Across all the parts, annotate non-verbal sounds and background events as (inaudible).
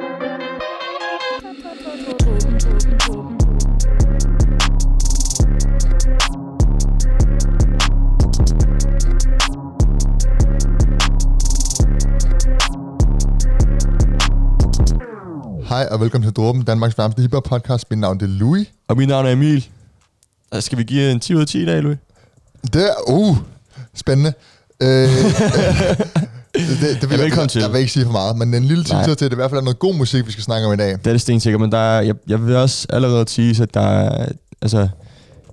Hej og velkommen til Dråben, Danmarks varmeste hiphop podcast. Mit navn det er Louis. Og mit navn er Emil. Og Skal vi give en 10 ud af 10 i dag, Louis? Det er, uh, spændende. Øh, (laughs) det, det, det vil Ja, velkommen jeg, til. Jeg vil ikke sige for meget, men en lille Nej. teaser til, at det i hvert fald er noget god musik, vi skal snakke om i dag. Det er det stensikkert, men der er, jeg, jeg vil også allerede tease, at der er, altså,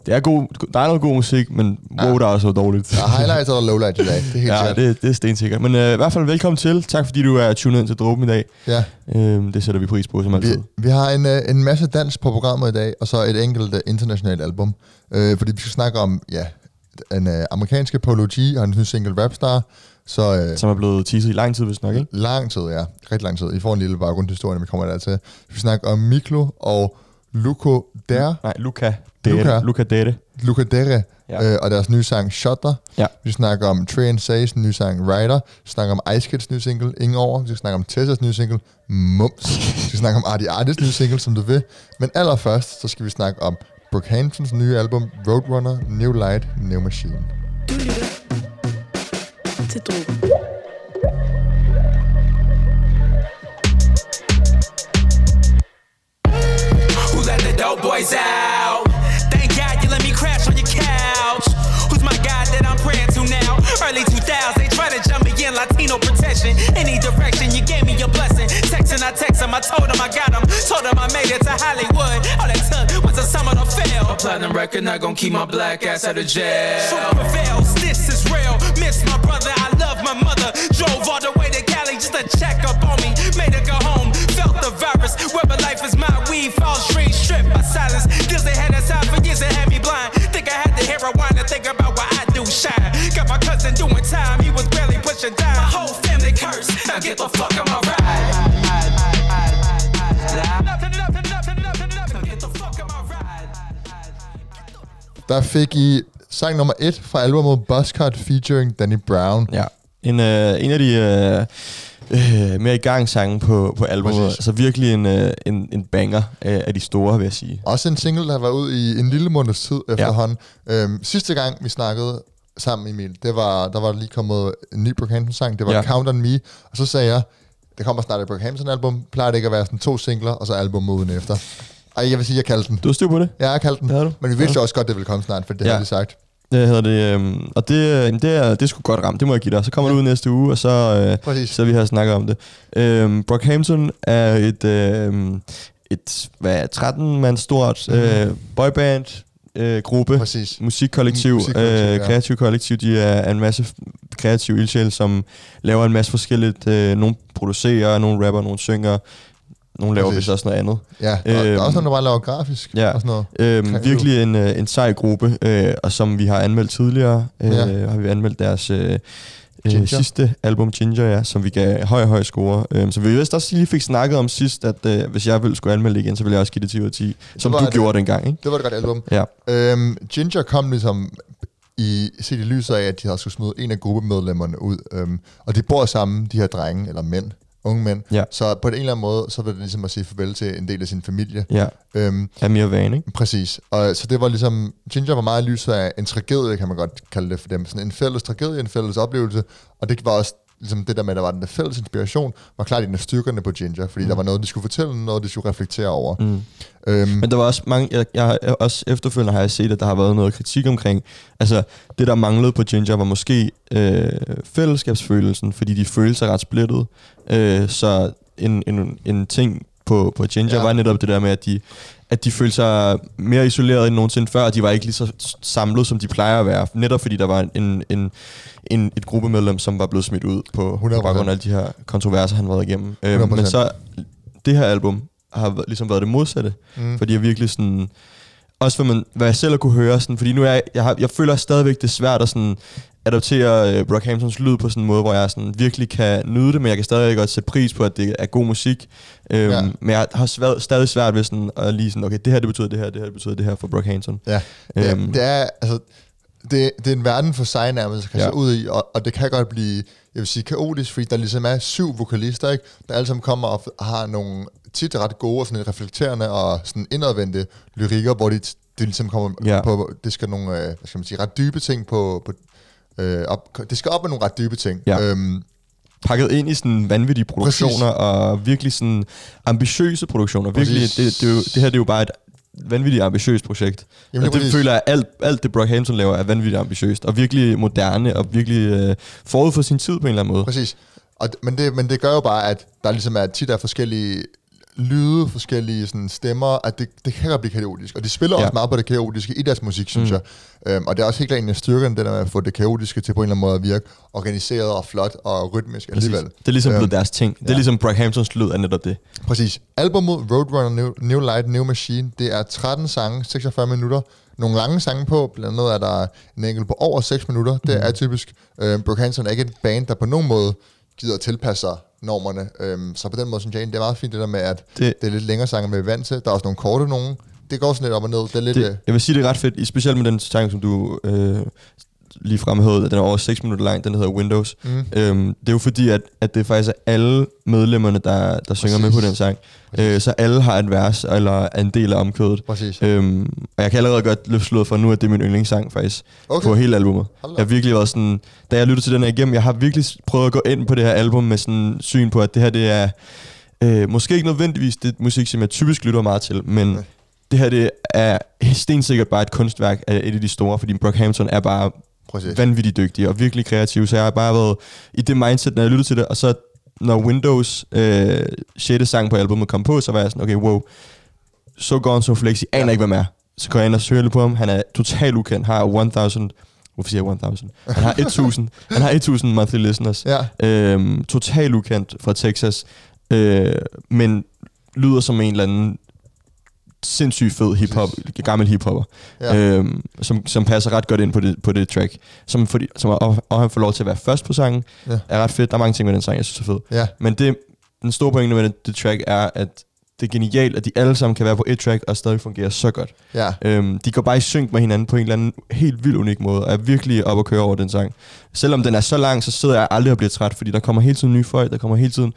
det er god, der er noget god musik, men wow, Ja. der er også dårligt. Der er highlights og lowlights i dag. Det er helt (laughs) ja, sikkert. det, det er stensikkert. Men øh, i hvert fald velkommen til. Tak fordi du er tunet ind til Dråben i dag. Ja. Øh, det sætter vi pris på, som Vi, altid. vi har en, øh, en masse dans på programmet i dag, og så et enkelt øh, internationalt album. Øh, fordi vi skal snakke om, ja, en øh, amerikanske Polo G og en ny single Rapstar. Så øh, Som er blevet teaset i lang tid, hvis nok, ikke? lang tid, ja. Rigtig lang tid. I får en lille baggrundshistorie, når vi kommer der til. Vi snakker om Miklo og Luco Der. Nej, Luca. Luca. Dere. Luca Dere. Luca Dere Ja. øh, og deres nye sang Shutter. Ja. Vi snakker om Trey and Say's nye sang Rider. Vi snakker om Ice Kids nye single Ingen Over. Vi snakker om Tessas nye single Mums. vi snakker om Artie Artis nye single, som du vil. Men allerførst, så skal vi snakke om Brookhamptons nye album Roadrunner, New Light, New Machine. Du lytter til Drogen. Who let the dope boys out? Thank God you let me crash on your couch. Who's my God that I'm praying to now? Early 2000s, they try to jump me in Latino protection. Any direction, you gave me your blessing. Texting, I text him, I told him I got him. Told him I made it to Hollywood. All that took was a summer platinum record, not gonna keep my black ass out of jail. Truth prevails, this is real. Miss my brother, I love my mother. Drove all the way to Cali just to check up on me. Made her go home, felt the virus. Whether life is my weed, false dreams, stripped by silence. Deals they had aside for years that had me blind. Think I had the heroin to think about what I do shine. Got my cousin doing time, he was barely pushing down. My whole family cursed. Now get the fuck on my ride. Der fik I sang nummer et fra albumet Buzzcut featuring Danny Brown. Ja. En, øh, en af de øh, øh, mere i gang sange på, på albumet. Præcis. Altså virkelig en, øh, en, en banger øh, af de store, vil jeg sige. Også en single, der været ud i en lille måneds tid efterhånden. Øhm, sidste gang, vi snakkede sammen, Emil, det var, der var lige kommet en ny Brookhampton-sang, det var Ja. ja. Count On Me, og så sagde jeg, det kommer snart et Brookhampton-album, plejer det ikke at være sådan to singler, og så album uden efter. Ej, jeg vil sige, jeg kaldte den. Du har styr på det? Ja, jeg kaldte den. Har du. Men vi vidste jo også godt, det ville komme snart, for det Ja. ja. havde de sagt. Det hedder det, øh, og det, øh, det, er, det er sgu godt ramt, det må jeg give dig. Så kommer det ud næste uge, og så, øh, Præcis. så vi har snakket om det. Øh, Brockhampton er et, øh, et hvad, 13-mand stort øh, boyband øh, gruppe, Præcis. musikkollektiv, Musikkollektiv, øh, ja. kreativ kollektiv. De er en masse kreative ildsjæl, som laver en masse forskelligt. Øh, nogle producerer, nogle rapper, nogle synger, nogle laver vist også noget andet. Ja, og der er Øhm, også nogen, der bare laver grafisk ja. og sådan noget. Øhm, virkelig en, øh, en sej gruppe, øh, og som vi har anmeldt tidligere, øh, Ja. har vi anmeldt deres øh, Ginger. øh, sidste album Ginger, ja, som vi gav høj, høj score. Øh, så vi vist også lige fik snakket om sidst, at øh, hvis jeg ville skulle anmelde igen, så ville jeg også give det 10 ud af 10, som du det. gjorde dengang, ikke? Det var et godt album. Ja, Øhm, Ginger kom ligesom i set i lyset af, at de havde skulle smide en af gruppemedlemmerne ud. Øhm, og de bor sammen, de her drenge, eller mænd, unge mænd. Ja. Så på en eller anden måde, så var det ligesom at sige farvel til en del af sin familie. ja. Øhm, Amir Van, ikke? præcis. Og så det var ligesom, Ginger var meget lyset af en tragedie, kan man godt kalde det for dem. Sådan en fælles tragedie, en fælles oplevelse. Og det var også ligesom det der med, at der var den der fælles inspiration, var klart en af styrkerne på Ginger, fordi mm. der var noget, de skulle fortælle, noget, de skulle reflektere over. Mm. Øhm, Men der var også mange, jeg, jeg har også efterfølgende har jeg set, at der har været noget kritik omkring, altså det der manglede på Ginger var måske øh, fællesskabsfølelsen, fordi de følte sig ret splittet. Øh, så en, en, en ting på, på Ginger ja. var netop det der med, at de, at de følte sig mere isoleret end nogensinde før, og de var ikke lige så samlet, som de plejer at være. Netop fordi der var en, en, en, et gruppemedlem, som var blevet smidt ud på, på 100%. baggrund af alle de her kontroverser, han været igennem. Øh, 100%. men så det her album har ligesom været det modsatte, Mm. fordi jeg virkelig sådan også hvad, man, hvad jeg selv har kunne høre, sådan, fordi nu er jeg, jeg, har, jeg føler stadigvæk, det er svært at sådan, adoptere øh, Brockhamptons lyd på sådan en måde, hvor jeg sådan, virkelig kan nyde det, men jeg kan stadig godt sætte pris på, at det er god musik. Øhm, Ja. ja. Men jeg har svært, stadig svært ved sådan, at lige sådan, okay, det her det betyder det her, det her det betyder det her for Brockhampton. Ja, det, Øhm. det er altså det, det er en verden for sig nærmest, kan ja. Ja. se ud i, og, og det kan godt blive, jeg vil sige kaotisk, fordi der ligesom er syv vokalister, ikke? der alle sammen kommer og har nogle tit ret gode og sådan reflekterende og sådan indadvendte lyrikker, hvor de, det ligesom kommer Ja. på, det skal nogle, øh, hvad skal man sige, ret dybe ting på, på øh, op, det skal op med nogle ret dybe ting. Ja. Øhm, pakket ind i sådan vanvittige produktioner Præcis. og virkelig sådan ambitiøse produktioner. Virkelig, det, det, jo, det her det er jo bare et vanvittigt ambitiøst projekt. Jamen, Jamen, og det præcis. føler jeg, alt, alt det Brockhampton laver er vanvittigt ambitiøst og virkelig moderne og virkelig øh, forud for sin tid på en eller anden måde. Præcis. Og, men, det, men det gør jo bare, at der ligesom er tit er forskellige lyde, forskellige sådan, stemmer, at det, det kan godt blive kaotisk. Og de spiller ja. Også meget på det kaotiske i deres musik, synes mm. jeg. Øhm, og det er også helt klart en af styrkerne, det der med at få det kaotiske til på en eller anden måde at virke organiseret og flot og rytmisk Præcis. alligevel. Det er ligesom Øhm, blevet deres ting. Det er ligesom Brockhamptons lyd er netop det. Præcis. Albummet Roadrunner New, New Light, New Machine, det er 13 sange, 46 minutter. Nogle lange sange på, blandt andet er der en enkelt på over 6 minutter. Det er typisk. Øhm, Brockhampton er ikke et band, der på nogen måde gider at tilpasse sig normerne. Øhm, så på den måde synes jeg det er meget fint det der med, at det, Det- er lidt længere sange, med vant til. Der er også nogle korte nogen. Det går sådan lidt op og ned. Det er lidt... det. Jeg vil sige, det er ret fedt, specielt med den sang, som du øh, lige fremhævede, at den er over 6 minutter lang, den hedder Windows. Mm. Øhm, det er jo fordi, at, at det faktisk er alle medlemmerne, der, der synger med på den sang. Præcis. Øh, så alle har et vers, eller er en del af omkødet. Præcis. Øhm, og jeg kan allerede godt løfte slået for nu, at det er min yndlingssang faktisk, Okay. på hele albumet. Jeg har virkelig været sådan, da jeg lyttede til den her igennem, jeg har virkelig prøvet at gå ind på det her album med sådan syn på, at det her det er, øh, måske ikke nødvendigvis det musik, som jeg typisk lytter meget til, men Nej. det her det er stensikkert bare et kunstværk af et af de store, fordi Brockhampton er bare Præcis. vanvittigt dygtig og virkelig kreativ, så jeg har bare været i det mindset, når jeg lyttede til det, og så når Windows øh, 6. sang på albumet kom på, så var jeg sådan, okay, wow, So Gone So Flexi, aner Ja. ikke, hvad med er. Så går jeg ind og søger lidt på ham, han er totalt ukendt, har 1000, hvorfor siger jeg 1000? Han har 1000, (laughs) han har 1000 monthly listeners, Ja. øhm, totalt ukendt fra Texas, øh, men lyder som en eller anden sindssygt fed hip-hop, gammel hiphopper, Ja. øhm, som, som passer ret godt ind på det, på det track. Som, fordi, som og, og han får lov til at være først på sangen, Ja. er ret fedt. Der er mange ting med den sang, jeg synes er fed. Ja. Men det, den store pointe med det, det track er, at det er genialt, at de alle sammen kan være på et track og stadig fungere så godt. Ja. Øhm, de går bare i synk med hinanden på en eller anden helt vild unik måde, og er virkelig op at køre over den sang. Selvom den er så lang, så sidder jeg aldrig og bliver træt, fordi der kommer hele tiden nye folk, der kommer hele tiden...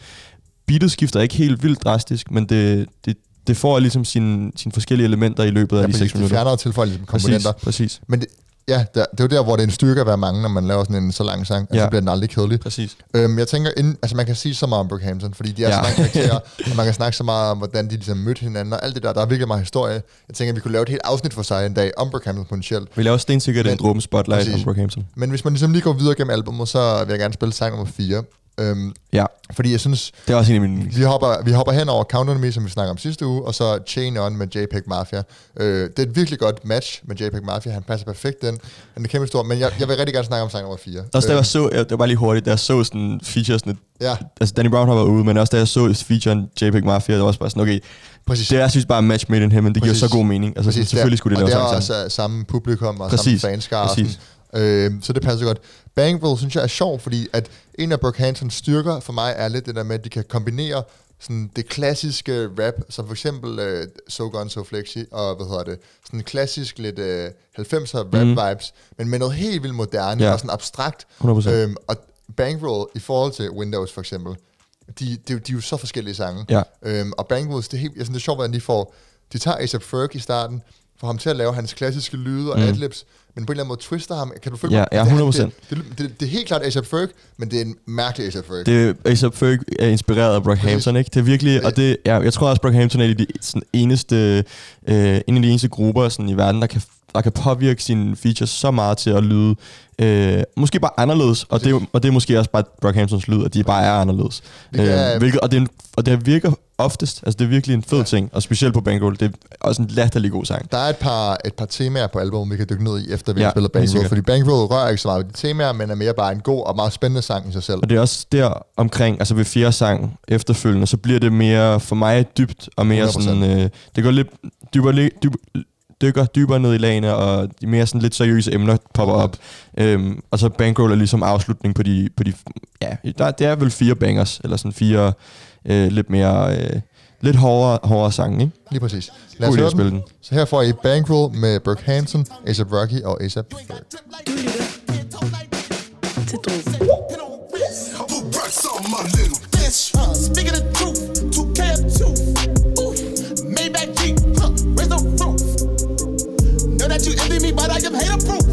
Beatet skifter ikke helt vildt drastisk, men det, det, det får ligesom sine, sine forskellige elementer i løbet af ja de præcis. 6 De minutter. fjerner og tilføjer ligesom Præcis, komponenter. præcis, Men det, ja, det, det er jo der, hvor det er en styrke at være mange, når man laver sådan en så lang sang. Ja. Så bliver den aldrig kedelig. præcis. Øhm, jeg tænker, inden, altså man kan sige så meget om Brockhampton, fordi de er ja. så mange karakterer, og man kan snakke så meget om, hvordan de ligesom mødte hinanden, og alt det der, der er virkelig meget historie. Jeg tænker, at vi kunne lave et helt afsnit for sig en dag om Brockhampton potentielt. Vi laver stensikkert en dråben spotlight Præcis. om Brockhampton. Men hvis man ligesom lige går videre gennem albumet, så vil jeg gerne spille sang nummer 4. Øhm, Ja, fordi jeg synes, det er også en af mine... vi hopper, vi hopper hen over Count On Me, som vi snakker om sidste uge, og så Chain On med JPEG Mafia. Øh, det er et virkelig godt match med JPEG Mafia. Han passer perfekt den. Han er kæmpe stor, men jeg, jeg vil rigtig gerne snakke om sang nummer 4. Også da jeg så, jeg- det var bare lige hurtigt, da jeg så sådan featuresne, ja, altså Danny Brown har været ude, men også da jeg så featuren JPEG Mafia, der var også bare sådan, okay, præcis. det er jeg synes bare match made in heaven, det giver så god mening. Altså Præcis, sådan, selvfølgelig skulle de og lave det er også sammen. øh, samme publikum og Præcis, samme fanskare. og præcis. Øh, så det passer godt. Bankroll synes jeg er sjov, fordi at en af Brockhamptons styrker for mig er lidt det der med, at de kan kombinere sådan det klassiske rap, som for eksempel øh, So Gone So Flexi, og hvad hedder det, sådan klassisk lidt øh, 90'er rap Mhm. vibes, men med noget helt vildt moderne Ja. og sådan abstrakt. 100%. Øhm, og Bankroll i forhold til Windows for eksempel, de, de, de er jo så forskellige sange. Ja. Øhm, og Bankrolls, det er, helt, jeg synes, det er sjovt, hvordan de får, de tager A$AP Ferg i starten, får ham til at lave hans klassiske lyde og Mm. adlibs, men på en eller anden måde twister ham. Kan du følge Ja, mig? ja, Det er- 100%. Det, det, det, det, er helt klart A$AP Ferg, men det er en mærkelig A$AP Ferg. Det A$AP Ferg er inspireret af Brockhampton, ikke? Det er virkelig, og det, ja, jeg tror også, Brockhampton er de sådan, eneste, øh, en af de eneste grupper sådan, i verden, der kan, der kan påvirke sine features så meget til at lyde øh, måske bare anderledes, og det, og det er måske også bare Brockhamptons lyd, at de bare er anderledes. Det kan- Øh, hvilket, og, det og det virker oftest, altså det er virkelig en fed ja. ting, og specielt på Bankroll, det er også en latterlig god sang. Der er et par, et par temaer på albumet, vi kan dykke ned i, efter vi Ja, har spillet Bankroll, fordi Bankroll rører ikke så meget ved de temaer, men er mere bare en god og meget spændende sang i sig selv. Og det er også der omkring, altså ved fjerde sang efterfølgende, så bliver det mere for mig dybt og mere 100%. sådan, øh, det går lidt dybere, dyb, dykker dybere ned i lagene, og de mere sådan lidt seriøse emner popper op. Øhm, og så Bankroll er ligesom afslutning på de, på de ja, der, det er vel fire bangers, eller sådan fire øh, lidt mere, øh, lidt hårdere, hårdere sange, ikke? Lige præcis. Lad os høre spille den. den. Så her får I Bankroll med Brockhampton, A$AP Rocky og A$AP Ferg. Til. Uh, speaking the truth, 2K a tooth. Ooh, Maybach Jeep, huh, where's the roof? Know that you envy me, but I am hater proof.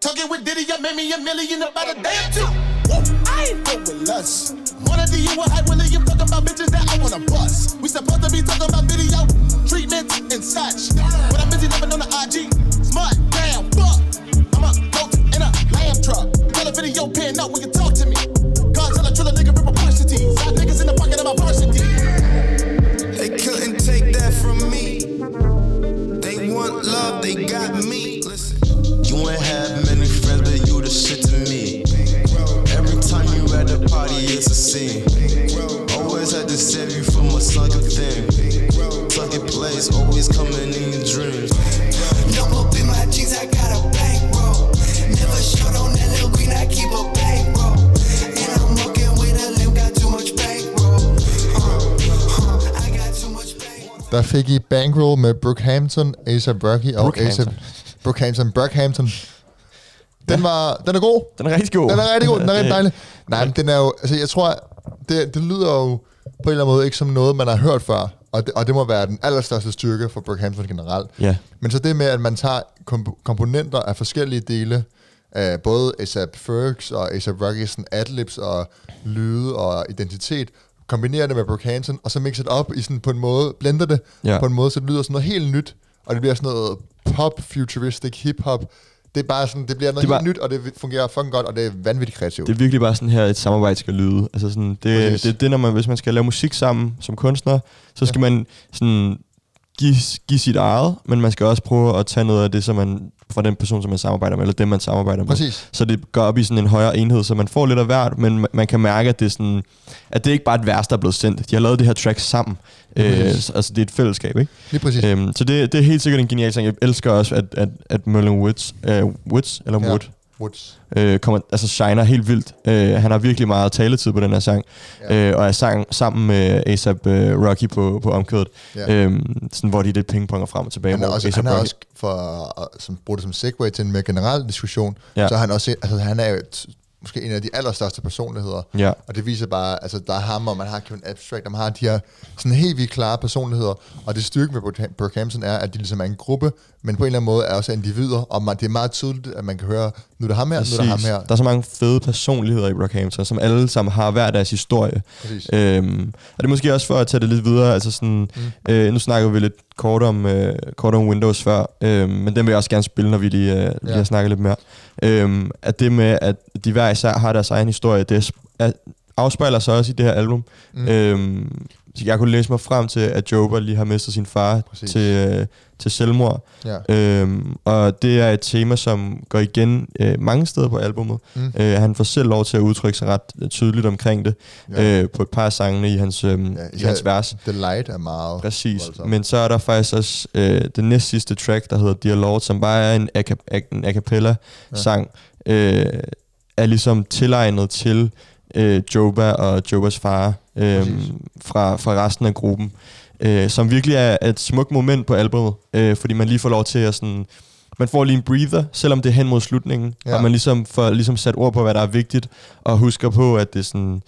Talking with Diddy, you made me a million about a day or two. Woo, I ain't fuck with us. Wanna do you a hype William talking about bitches that I wanna bust. We supposed to be talking about video treatments and such. But I'm busy living on the IG. Smart, damn, fuck. I'm a goat in a lamb truck. Tell a video pin up, we can talk party, it's a scene. Always had to save you from a sunken thing. Sunken place, always coming in your dreams. No more in my jeans, I got a bankroll. Never short on that little green, I keep a bankroll. And I'm walking with a limp, got too much bankroll. Uh, uh, I got too much bankroll. Der fik I Bankroll med Brookhampton, A$AP Rocky og Brookhampton. Brookhampton, Brookhampton. Den var, den er god. Den er rigtig god. Den er rigtig god, den er rigtig dejlig. Nej, men den er jo, altså jeg tror, det, det lyder jo på en eller anden måde ikke som noget, man har hørt før. Og det, og det må være den allerstørste styrke for Brookhampton generelt. Ja. Men så det med, at man tager komp- komponenter af forskellige dele, af både A$AP Fergs og A$AP Rocky, sådan adlibs og lyde og identitet, kombinerer det med Brookhampton, og så mixer det op i sådan på en måde, blender det Ja. på en måde, så det lyder sådan noget helt nyt, og det bliver sådan noget pop, futuristic, hip-hop. Det er bare sådan, det bliver noget Det helt nyt, og det fungerer fucking godt, og det er vanvittigt kreativt. Det er virkelig bare sådan her, et samarbejde skal lyde. Altså sådan, det, Præcis. det, det når man, hvis man skal lave musik sammen som kunstner, så skal ja. man sådan give, give sit eget, men man skal også prøve at tage noget af det, som man, fra den person, som man samarbejder med, eller dem, man samarbejder med. Præcis. Så det går op i sådan en højere enhed, så man får lidt af hvert, men ma- man kan mærke, at det er sådan, at det er ikke bare et vers, der er blevet sendt. De har lavet det her track sammen. Øh, altså, det er et fællesskab, ikke? Lige præcis. Øhm, så det, det er helt sikkert en genial sang. Jeg elsker også, at, at, at Merlin Woods, øh, Woods eller Ja. Wood, Woods. øh, kommer, altså shiner helt vildt. Øh, han har virkelig meget taletid på den her sang, Ja. øh, og er sang sammen med ASAP øh, Rocky på, på omkødet, Ja. øhm, sådan, hvor de lidt pingponger frem og tilbage. Han er også, A$AP han Rocky- også for at som, bruge det som segue til en mere generel diskussion, ja. Så han også, altså han er jo måske en af de allerstørste personligheder. Ja. Og det viser bare, altså der er ham, og man har Kevin Abstract, og man har de her sådan helt vildt klare personligheder. Og det styrke med Brookhampton er, at de ligesom er en gruppe, men på en eller anden måde er også individer, og man, det er meget tydeligt, at man kan høre, nu er det ham her, nu er det ham Præcis. her. Der er så mange fede personligheder i Brockhampton, som alle sammen har hver deres historie. Præcis. Øhm, og det er måske også for at tage det lidt videre, altså sådan, mm. øh, nu snakker vi lidt kort om, øh, kort om Windows før, øh, men den vil jeg også gerne spille, når vi lige, øh, lige har snakket lidt mere. Øhm, at det med, at de hver især har deres egen historie, det er, er, afspejler sig også i det her album. Mm. Øhm, så jeg kunne læse mig frem til, at Jober lige har mistet sin far Præcis. til, øh, til selvmord. Ja. Øhm, og det er et tema, som går igen øh, mange steder på albummet. Mm. Øh, han får selv lov til at udtrykke sig ret øh, tydeligt omkring det Ja. ja. øh, på et par af sangene i hans, øh, Ja, ja, i hans vers. The Light er meget Præcis. voldsomt. Men så er der faktisk også øh, den næst sidste track, der hedder Dear Lord, som bare er en a, a, en a cappella sang, øh, er ligesom tilegnet til øh, Joba og Jobas far øh, Præcis. fra, fra resten af gruppen. Øh, som virkelig er et smukt moment på albumet, øh, fordi man lige får lov til at sådan... Man får lige en breather, selvom det er hen mod slutningen, Ja. og man ligesom får ligesom sat ord på, hvad der er vigtigt, og husker på, at det er sådan...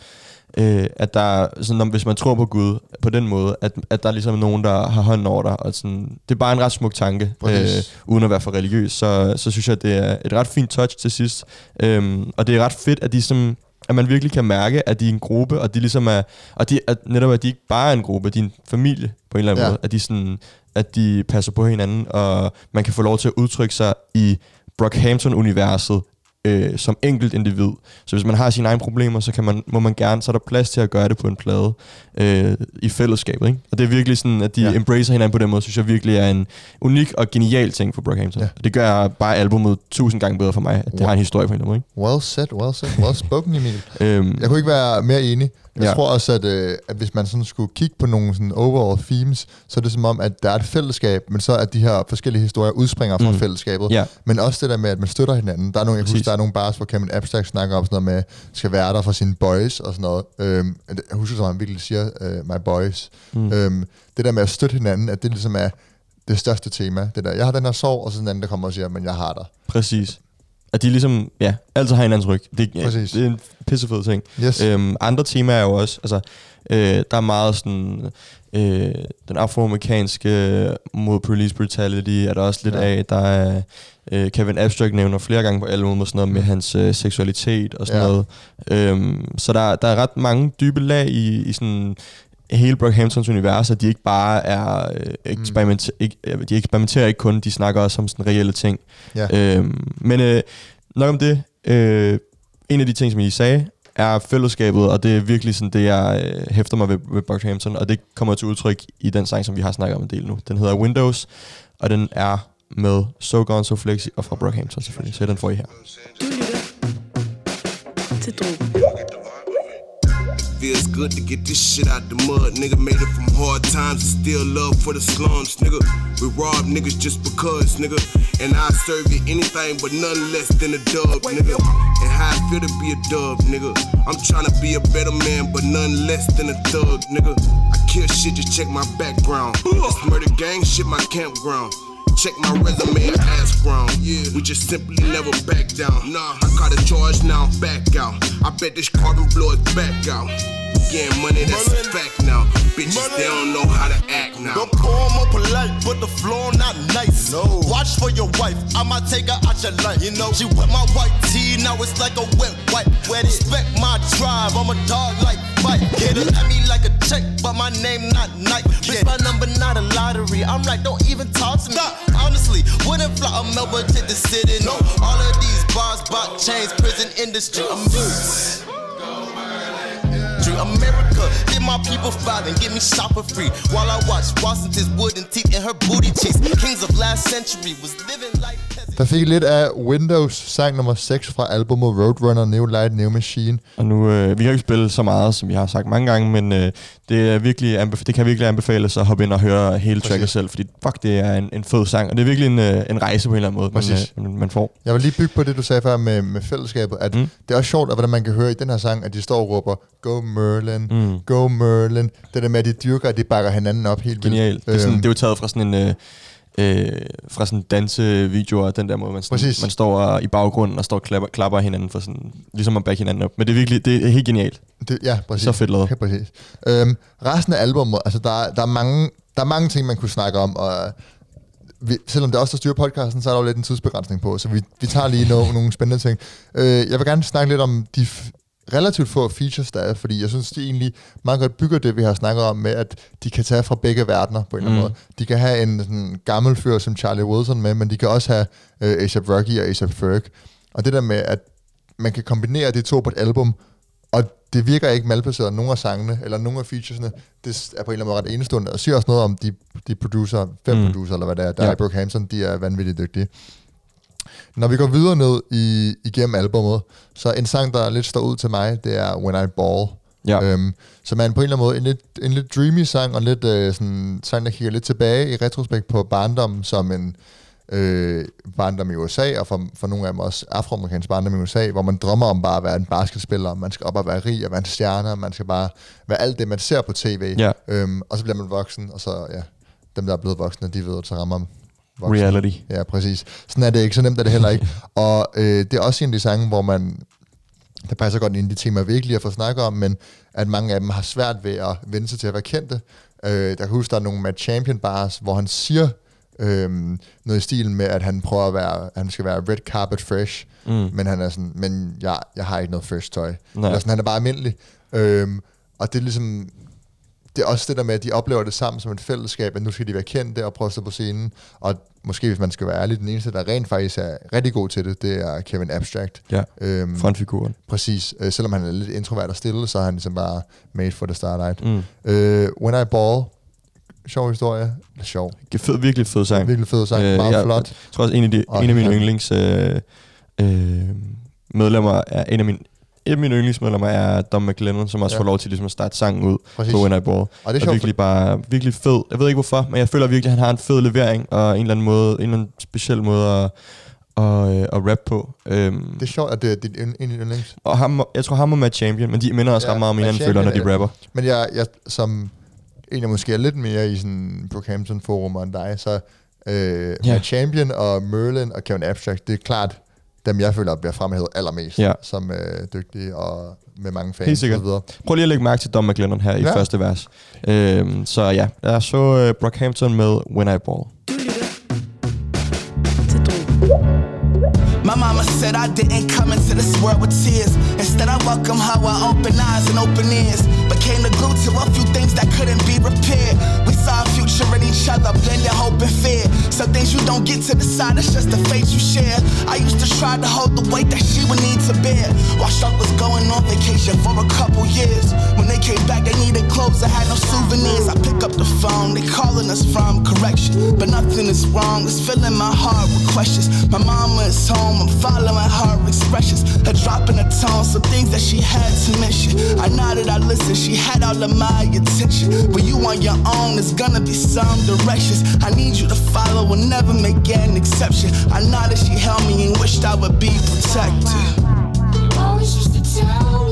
Øh, at der er sådan, om, hvis man tror på Gud på den måde, at, at der er ligesom nogen, der har hånden over dig, og sådan, det er bare en ret smuk tanke, øh, Præcis. uden at være for religiøs, så, så synes jeg, det er et ret fint touch til sidst, øhm, og det er ret fedt, at de som, at man virkelig kan mærke, at de er en gruppe, og de ligesom er, og de, at netop at de ikke bare er en gruppe, de er en familie på en eller anden Ja. måde, at de sådan, at de passer på hinanden, og man kan få lov til at udtrykke sig i Brockhampton-universet øh, som enkelt individ. Så hvis man har sine egne problemer, så kan man, må man gerne, så er der plads til at gøre det på en plade øh, i fællesskabet. Ikke? Og det er virkelig sådan, at de Ja. embracer hinanden på den måde, synes jeg virkelig er en unik og genial ting for Brockhampton. Ja. Det gør bare albumet tusind gange bedre for mig, at det Wow. har en historie på en eller anden måde. Well said, well said, well spoken, Emil. Ikke? Øhm, Jeg kunne ikke være mere enig. Jeg ja. Tror også, at, øh, at hvis man sådan skulle kigge på nogle sådan overall themes, så er det som om, at der er et fællesskab, men så at de her forskellige historier udspringer fra mm. Fællesskabet. Ja. Men også det der med, at man støtter hinanden. Der er nogle, jeg husker, der er nogle bars, hvor Kevin Abstract snakker om sådan noget med, skal være der for sine boys og sådan noget. Øhm, jeg husker, som han virkelig siger, uh, my boys. Mm. Mm. Øhm, det der med at støtte hinanden, at det ligesom er det største tema. Det der, jeg har den her sorg, og så den anden, der kommer og siger, men jeg har dig. Præcis. At de ligesom, ja, altid har hinandens ryg. Det, ja, Præcis. det er en pissefed ting. Yes. Øhm, andre temaer er jo også, altså, øh, der er meget sådan, øh, den afroamerikanske mod police brutality er der også lidt Ja. af. Der er, øh, Kevin Abstract nævner flere gange på albumet og sådan noget med hans øh, seksualitet og sådan ja. noget. Øhm, så der, der er ret mange dybe lag i, i sådan hele Brockhamptons univers, at de ikke bare er øh, eksperimenter, ikke, øh, de eksperimenterer ikke kun, de snakker også om sådan reelle ting. Ja. Øhm, men øh, nok om det. Øh, en af de ting, som I sagde, er fællesskabet, og det er virkelig sådan det, jeg øh, hæfter mig ved, ved Brockhampton, og det kommer til udtryk i den sang, som vi har snakket om en del nu. Den hedder Windows, og den er med So Gone So Flexi og fra Brockhampton selvfølgelig, så den får I her. Du lytter til Drogen. Feels good to get this shit out the mud. Nigga made it from hard times and still love for the slums, nigga. We rob niggas just because, nigga. And I serve you anything but none less than a dub, nigga. And how I feel to be a dub, nigga. I'm trying to be a better man, but none less than a thug, nigga. I kill shit, just check my background. This murder gang shit, my campground. Check my resume ass ground. Yeah, we just simply never back down. Nah, I caught a charge, now I'm back out. I bet this carbon blow is back out. Getting money, that's a fact now. Bitches, they don't know how to act now. Don't poem more polite, but the flow not nice. No. Watch for your wife, I might take her out your life. You know, she wet my white tee, now it's like a wet wipe. Wet Respect my tribe, I'm a dog like fight. Hit it at me like a check, but my name not Nike. Bitch, my number not a lottery. I'm like, don't even talk to me. Honestly, wouldn't fly a Melbourne to the city. No, all of these bars, bought chains, prison industry. I'm Dream America, did my people fight and get me shot free while I watch Washington's wooden teeth and her booty cheeks. Kings of last century was living like. Der fik lidt af Windows, sang nummer 6 fra albumet Roadrunner New Light New Machine. Og nu, øh, vi har ikke spillet så meget, som vi har sagt mange gange, men øh, det, er virkelig anbef- det kan virkelig anbefales at hoppe ind og høre hele tracket Præcis. selv, fordi fuck, det er en, en fed sang, og det er virkelig en, øh, en rejse på en eller anden måde, man, øh, man, får. Jeg vil lige bygge på det, du sagde før med, med fællesskabet, at mm. Det er også sjovt, at hvordan man kan høre i den her sang, at de står og råber, Go Merlin, mm. Go Merlin. Det der med, at de dyrker, at de bakker hinanden op helt vildt. Genialt. Det er, sådan, Øhm, det er jo taget fra sådan en... Øh, øh, fra sådan dansevideoer, den der måde, man, sådan, Præcis. man står og- i baggrunden og står og klapper, klapper hinanden for sådan, ligesom at back hinanden op. Men det er virkelig, det er helt genialt. Det, ja, præcis. Så fedt lavet. Ja, præcis. Øhm, resten af albumet, altså der, er- der, er mange, der er mange ting, man kunne snakke om, og vi, selvom det er os, der styrer podcasten, så er der jo lidt en tidsbegrænsning på, så vi, vi tager lige nogle, nogle spændende ting. Øh, jeg vil gerne snakke lidt om de relativt få features, der er, fordi jeg synes, de egentlig meget godt bygger det, vi har snakket om med, at de kan tage fra begge verdener på en eller anden Mm. måde. De kan have en sådan, gammel fyr som Charlie Wilson med, men de kan også have øh, A$AP Rocky og A$AP Ferg. Og det der med, at man kan kombinere de to på et album, og det virker ikke malplaceret, nogle af sangene, eller nogle af featuresne, det er på en eller anden måde ret enestående, og siger også noget om de, de producer, fem mm. Mm. producer, eller hvad det er, der Ja. er i Brookhampton, de er vanvittigt dygtige. Når vi går videre ned i, igennem albummet, så en sang, der lidt står ud til mig, det er When I Ball. Ja. Øhm, som er en, på en eller anden måde en lidt, en lidt dreamy sang, og en lidt øh, sådan, sang, der kigger lidt tilbage i retrospekt på barndommen som en øh, barndom i USA, og for, for nogle af dem også afroamerikansk barndom i USA, hvor man drømmer om bare at være en basketspiller, og man skal op og være rig, og være en stjerne, og man skal bare være alt det, man ser på tv. Ja. Øhm, og så bliver man voksen, og så, ja, dem, der er blevet voksne, de ved, at så rammer voksen. Reality. Ja, præcis. Sådan er det ikke, så nemt er det heller ikke. (laughs) og øh, det er også en af de sange, hvor man, der passer godt ind i de temaer, vi ikke lige har fået snakket om, men at mange af dem har svært ved at vende sig til at være kendte. Øh, der kan huske, der er nogle med Champion Bars, hvor han siger øhm, noget i stilen med, at han prøver at være, han skal være red carpet fresh, Mm. men han er sådan, men jeg, jeg har ikke noget fresh tøj. Nej. Eller sådan, han er bare almindelig. Øhm, og det er ligesom, det er også det der med, at de oplever det sammen som et fællesskab, at nu skal de være kendte og prøve at stå på scenen. Og måske, hvis man skal være ærlig, den eneste, der rent faktisk er rigtig god til det, det er Kevin Abstract. Ja, Øhm, frontfiguren. præcis. Øh, selvom han er lidt introvert og stille, så er han ligesom bare made for the starlight. Mm. Øh, When I Ball, sjov historie. Sjov. Fed, virkelig fed sang. Virkelig fed sang. Øh, meget jeg- flot. Jeg tror også, en af, de, Og en af mine yndlings øh, øh, medlemmer er en af mine et af mine yndlingsmedlemmer er Dom McLennan, som også Ja. får lov til ligesom at starte sangen ud Præcis. på When I Ball. Og det er Og sjovt, virkelig bare virkelig fed. Jeg ved ikke hvorfor, men jeg føler virkelig, at han har en fed levering og en eller anden måde, en eller anden speciel måde at, at, øh, at rap på. Øhm, det er sjovt, at det er dine yndlings. og ham, jeg tror ham og Matt Champion, men de minder også Ja, ret meget om Matt hinanden, føler, når de er- rapper. Men jeg, jeg som en af måske er lidt mere i sådan Brookhampton forum end dig, så øh, Ja. ja. Champion og Merlin og Kevin Abstract, det er klart dem, jeg føler bliver fremhævet allermest, Ja. som øh, dygtige og med mange fans Helt sikkert. og så videre. Prøv lige at lægge mærke til Don McLennan her i Ja. første vers. Øhm, så ja, jeg så øh, Brockhampton med When I Ball. My mama said I didn't come into this world with tears. Instead, I welcome her with open eyes and open ears. Became the glue to a few things that couldn't be repaired. We a future in each other, blended hope and fear. Some things you don't get to decide, it's just the fate you share. I used to try to hold the weight that she would need to bear. While Shark was going on vacation for a couple years. When they came back, they needed clothes, I had no souvenirs. I pick up the phone, they calling us from correction. But nothing is wrong, it's filling my heart with questions. My mama is home, I'm following her expressions. Her dropping things that she had to mention. I nodded, I listened, she had all of my attention. But you on your own, there's gonna be some directions. I need you to follow and never make an exception. I that she held me and wished I would be protected. always used to tell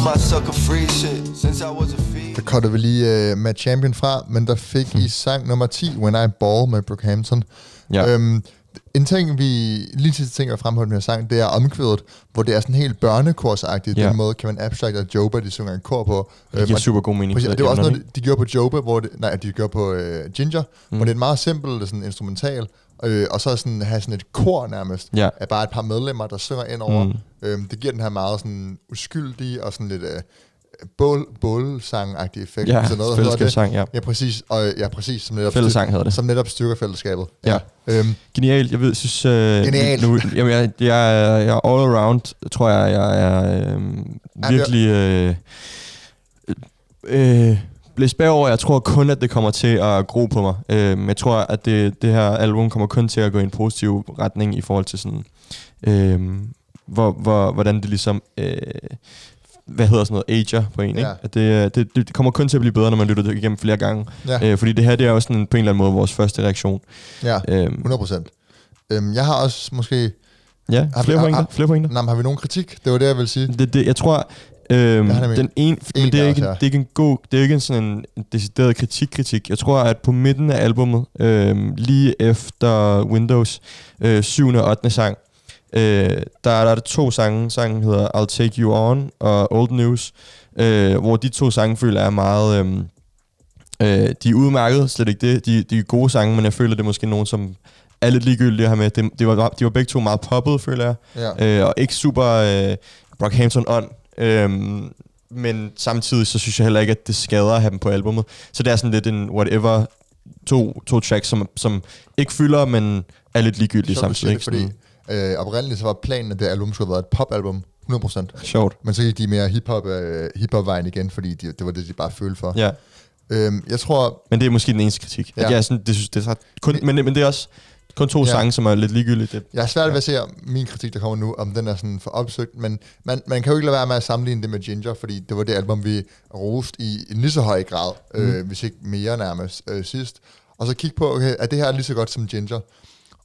On my sucker free shit since I was a feed. Der cutter vi lige uh, Matt Champion fra, men der fik I sang nummer 10, When I Ball med Brookhampton. Ja. Øhm, en ting, vi lige sidste ting, jeg fremholdt med den her sang, det er omkvædet, hvor det er sådan helt børnekorsagtigt, Ja. den måde Kevin Abstract og Joba, de synger en kor på. Det giver og- super god mening. Præcis, det var også noget, de gjorde på Joba, hvor det, nej, de gjorde på øh, Ginger, mm. hvor det er en meget simpel sådan instrumental, øh, og så sådan have sådan et kor nærmest, Ja. af bare et par medlemmer, der synger ind over. Mm. Øhm, det giver den her meget sådan uskyldige og sådan lidt øh, bål, bålsang-agtig effekt. Ja, sådan noget, hedder det. fællesskabssang, ja. Ja, præcis, og ja, præcis, som netop, Fællessang hedder det. som netop styrker fællesskabet. Ja. Øhm, Genial. Jeg ved, synes... Øh, Genial. Nu, jamen, jeg, jeg, er- jeg er all around, tror jeg. Jeg er øh, virkelig... Øh, øh, blæst bagover. Jeg tror kun, at det kommer til at gro på mig. Øh, men jeg tror, at det, det her album kommer kun til at gå i en positiv retning i forhold til sådan... Øh, hvor, hvor, hvordan det ligesom... Øh, hvad hedder sådan noget, ager på en, ikke? Ja. At det, øh, det, det kommer kun til at blive bedre, når man lytter det igennem flere gange. ja, Øh, fordi det her, det er jo sådan på en eller anden måde vores første reaktion. ja, Øhm, 100 procent. Øhm, jeg har også måske... ja, Har vi- flere har- pointer. har- Flere pointer. Nej, men har vi nogen kritik? Det var det, jeg ville sige. Det, det, jeg tror, øhm, Jeg den en, men en det er, ikke, også, ja. det er ikke en god, det er ikke en sådan en, en decideret kritik-kritik. Jeg tror, at på midten af albummet, øhm, lige efter Windows, øh, 7. og 8. sang, øh, der, er- der er to sange. Sangen hedder I'll Take You On og Old News, øh, hvor de to sange føler er meget... Øhm, øh, de er udmærket, slet ikke det. De, de er gode sange, men jeg føler, det er måske nogen, som er lidt ligegyldige have med. Det, det var, de var begge to meget poppet, føler jeg Ja. øh, og ikke super øh, Brockhampton on. Øhm, men samtidig så synes jeg heller ikke, at det skader at have dem på albummet. Så det er sådan lidt en whatever to, to tracks, som, som ikke fylder, men er lidt ligegyldige samtidig. Ikke? fordi øh, oprindeligt så var planen, at det album skulle have været et popalbum, 100%. Sådan, sjovt. Men så gik de mere hiphop, øh, hiphop-vejen igen, fordi de, det var det, de bare følte for. Ja, Øhm, jeg tror, men det er måske den eneste kritik. Ja. At jeg sådan, det synes, det er kun, men, men det er også kun to Ja. sange, som er lidt ligegyldige. Det, jeg er svært ved at se, om min kritik, der kommer nu, om den er sådan for opsøgt, men man, man kan jo ikke lade være med at sammenligne det med Ginger, fordi det var det album, vi roste i en lige så høj grad, mm. øh, hvis ikke mere nærmest øh, sidst. Og så kigge på, okay, er det her lige så godt som Ginger?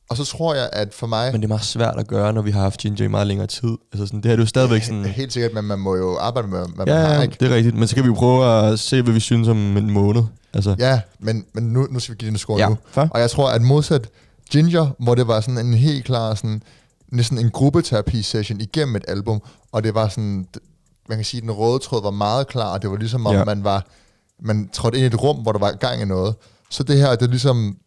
Og så tror jeg, at for mig... men det er meget svært at gøre, når vi har haft Ginger i meget længere tid. Altså sådan, det her er jo stadigvæk sådan... Helt sikkert, men man må jo arbejde med, hvad Ja, man har, ja, ikke? det er rigtigt. Men så kan vi jo prøve at se, hvad vi synes om en måned. Altså, Ja, men, men nu, nu skal vi give den en score Ja, nu. fair. Og jeg tror, at modsat Ginger, hvor det var sådan en helt klar sådan, næsten en gruppeterapi-session igennem et album, og det var sådan, man kan sige, den røde tråd var meget klar, og det var ligesom om, ja. man var, man trådte ind i et rum, hvor der var gang i noget. Så det her, det er ligesom,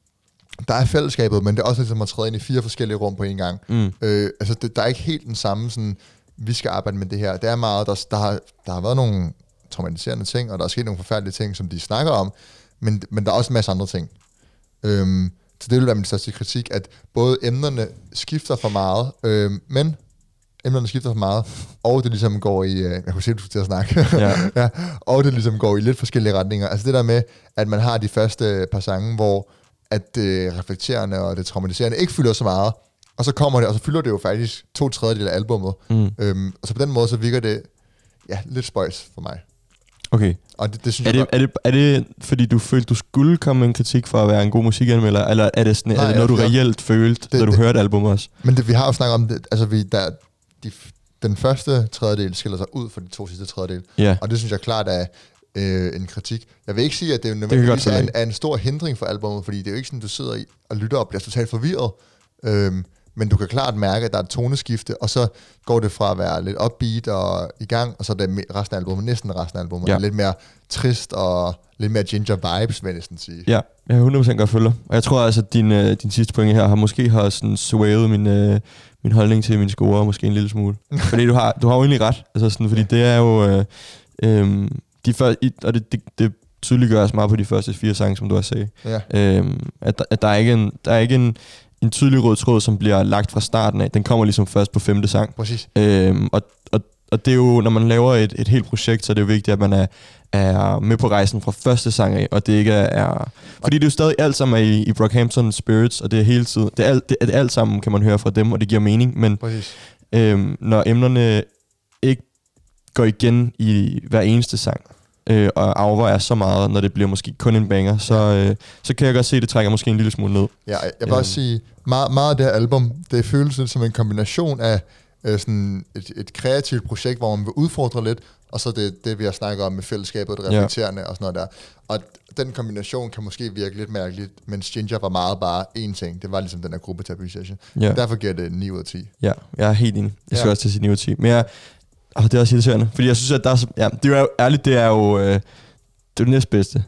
der er fællesskabet, men det er også ligesom at træde ind i fire forskellige rum på en gang. Mm. Øh, altså, det, der er ikke helt den samme sådan, vi skal arbejde med det her. Det er meget, der, der, har, der har været nogle traumatiserende ting, og der er sket nogle forfærdelige ting, som de snakker om, men, men der er også en masse andre ting. Øhm, så det vil være min største kritik, at både emnerne skifter for meget, øhm, men emnerne skifter for meget, og det ligesom går i, øh, jeg kunne se, du skulle til at snakke, Ja. (laughs) ja, og det ligesom går i lidt forskellige retninger. Altså det der med, at man har de første par sange, hvor at det reflekterende og det traumatiserende ikke fylder så meget, og så kommer det, og så fylder det jo faktisk to tredjedel af albummet. Mm. Øhm, og så på den måde, så virker det ja, lidt spøjs for mig. Okay. Og det, det synes Er jeg det, er, det, er det, fordi du følte, du skulle komme med en kritik for at være en god musikanmelder, eller er det, sådan, Nej, er det noget, du jeg- reelt følte, det- da du det- hørte albumet også? Men det, vi har jo snakket om det, altså vi, der, de, den første tredjedel skiller sig ud fra de to sidste tredjedel, Ja. og det synes jeg klart er øh, en kritik. Jeg vil ikke sige, at det, godt nødvendigvis er, en, er en stor hindring for albumet, fordi det er jo ikke sådan, du sidder i og lytter og bliver totalt forvirret, øhm, men du kan klart mærke, at der er et toneskifte, og så går det fra at være lidt upbeat og i gang, og så er det resten af albumet, næsten resten af albumet, Ja. er lidt mere trist og lidt mere ginger vibes, vil jeg næsten sige. Ja, jeg er 100% godt følger. Og jeg tror altså, at din, øh, din sidste pointe her har måske har sådan swayet min, øh, min holdning til min score måske en lille smule. (laughs) fordi du har, du har jo egentlig ret. Altså sådan, fordi det er jo... Øh, øh, de før, i, og det, det, det tydeliggøres meget på de første fire sange, som du har sagt. Ja. Øhm, at, der- at der er ikke, en, der er ikke en, en tydelig rød tråd, som bliver lagt fra starten af. Den kommer ligesom først på femte sang. Præcis. Øhm, og, og, og det er jo, når man laver et, et helt projekt, så er det jo vigtigt, at man er, er med på rejsen fra første sang af, og det ikke er... fordi det er jo stadig alt sammen er i, i Brockhampton Spirits, og det er hele tiden... Det er, alt, det, det alt sammen, kan man høre fra dem, og det giver mening, men Præcis. øhm, når emnerne ikke går igen i hver eneste sang, øh, og afvejer så meget, når det bliver måske kun en banger, så, øh, så kan jeg godt se, at det trækker måske en lille smule ned. Ja, jeg vil også sige, meget, meget af det her album, det føles lidt som en kombination af øh, sådan et, et kreativt projekt, hvor man vil udfordre lidt, og så det, det vi har snakket om med fællesskabet, det Ja. reflekterende og sådan noget der. Og den kombination kan måske virke lidt mærkeligt, mens Ginger var meget bare én ting. Det var ligesom den her gruppeterapi session. Ja. Derfor giver det 9 ud af 10. Ja, jeg er helt enig. Jeg skal Ja. også til at sige 9 ud af 10. Men jeg, åh, det er også irriterende, fordi jeg synes, at der er, ja, det er jo ærligt, det er jo, øh, det er det næstbedste,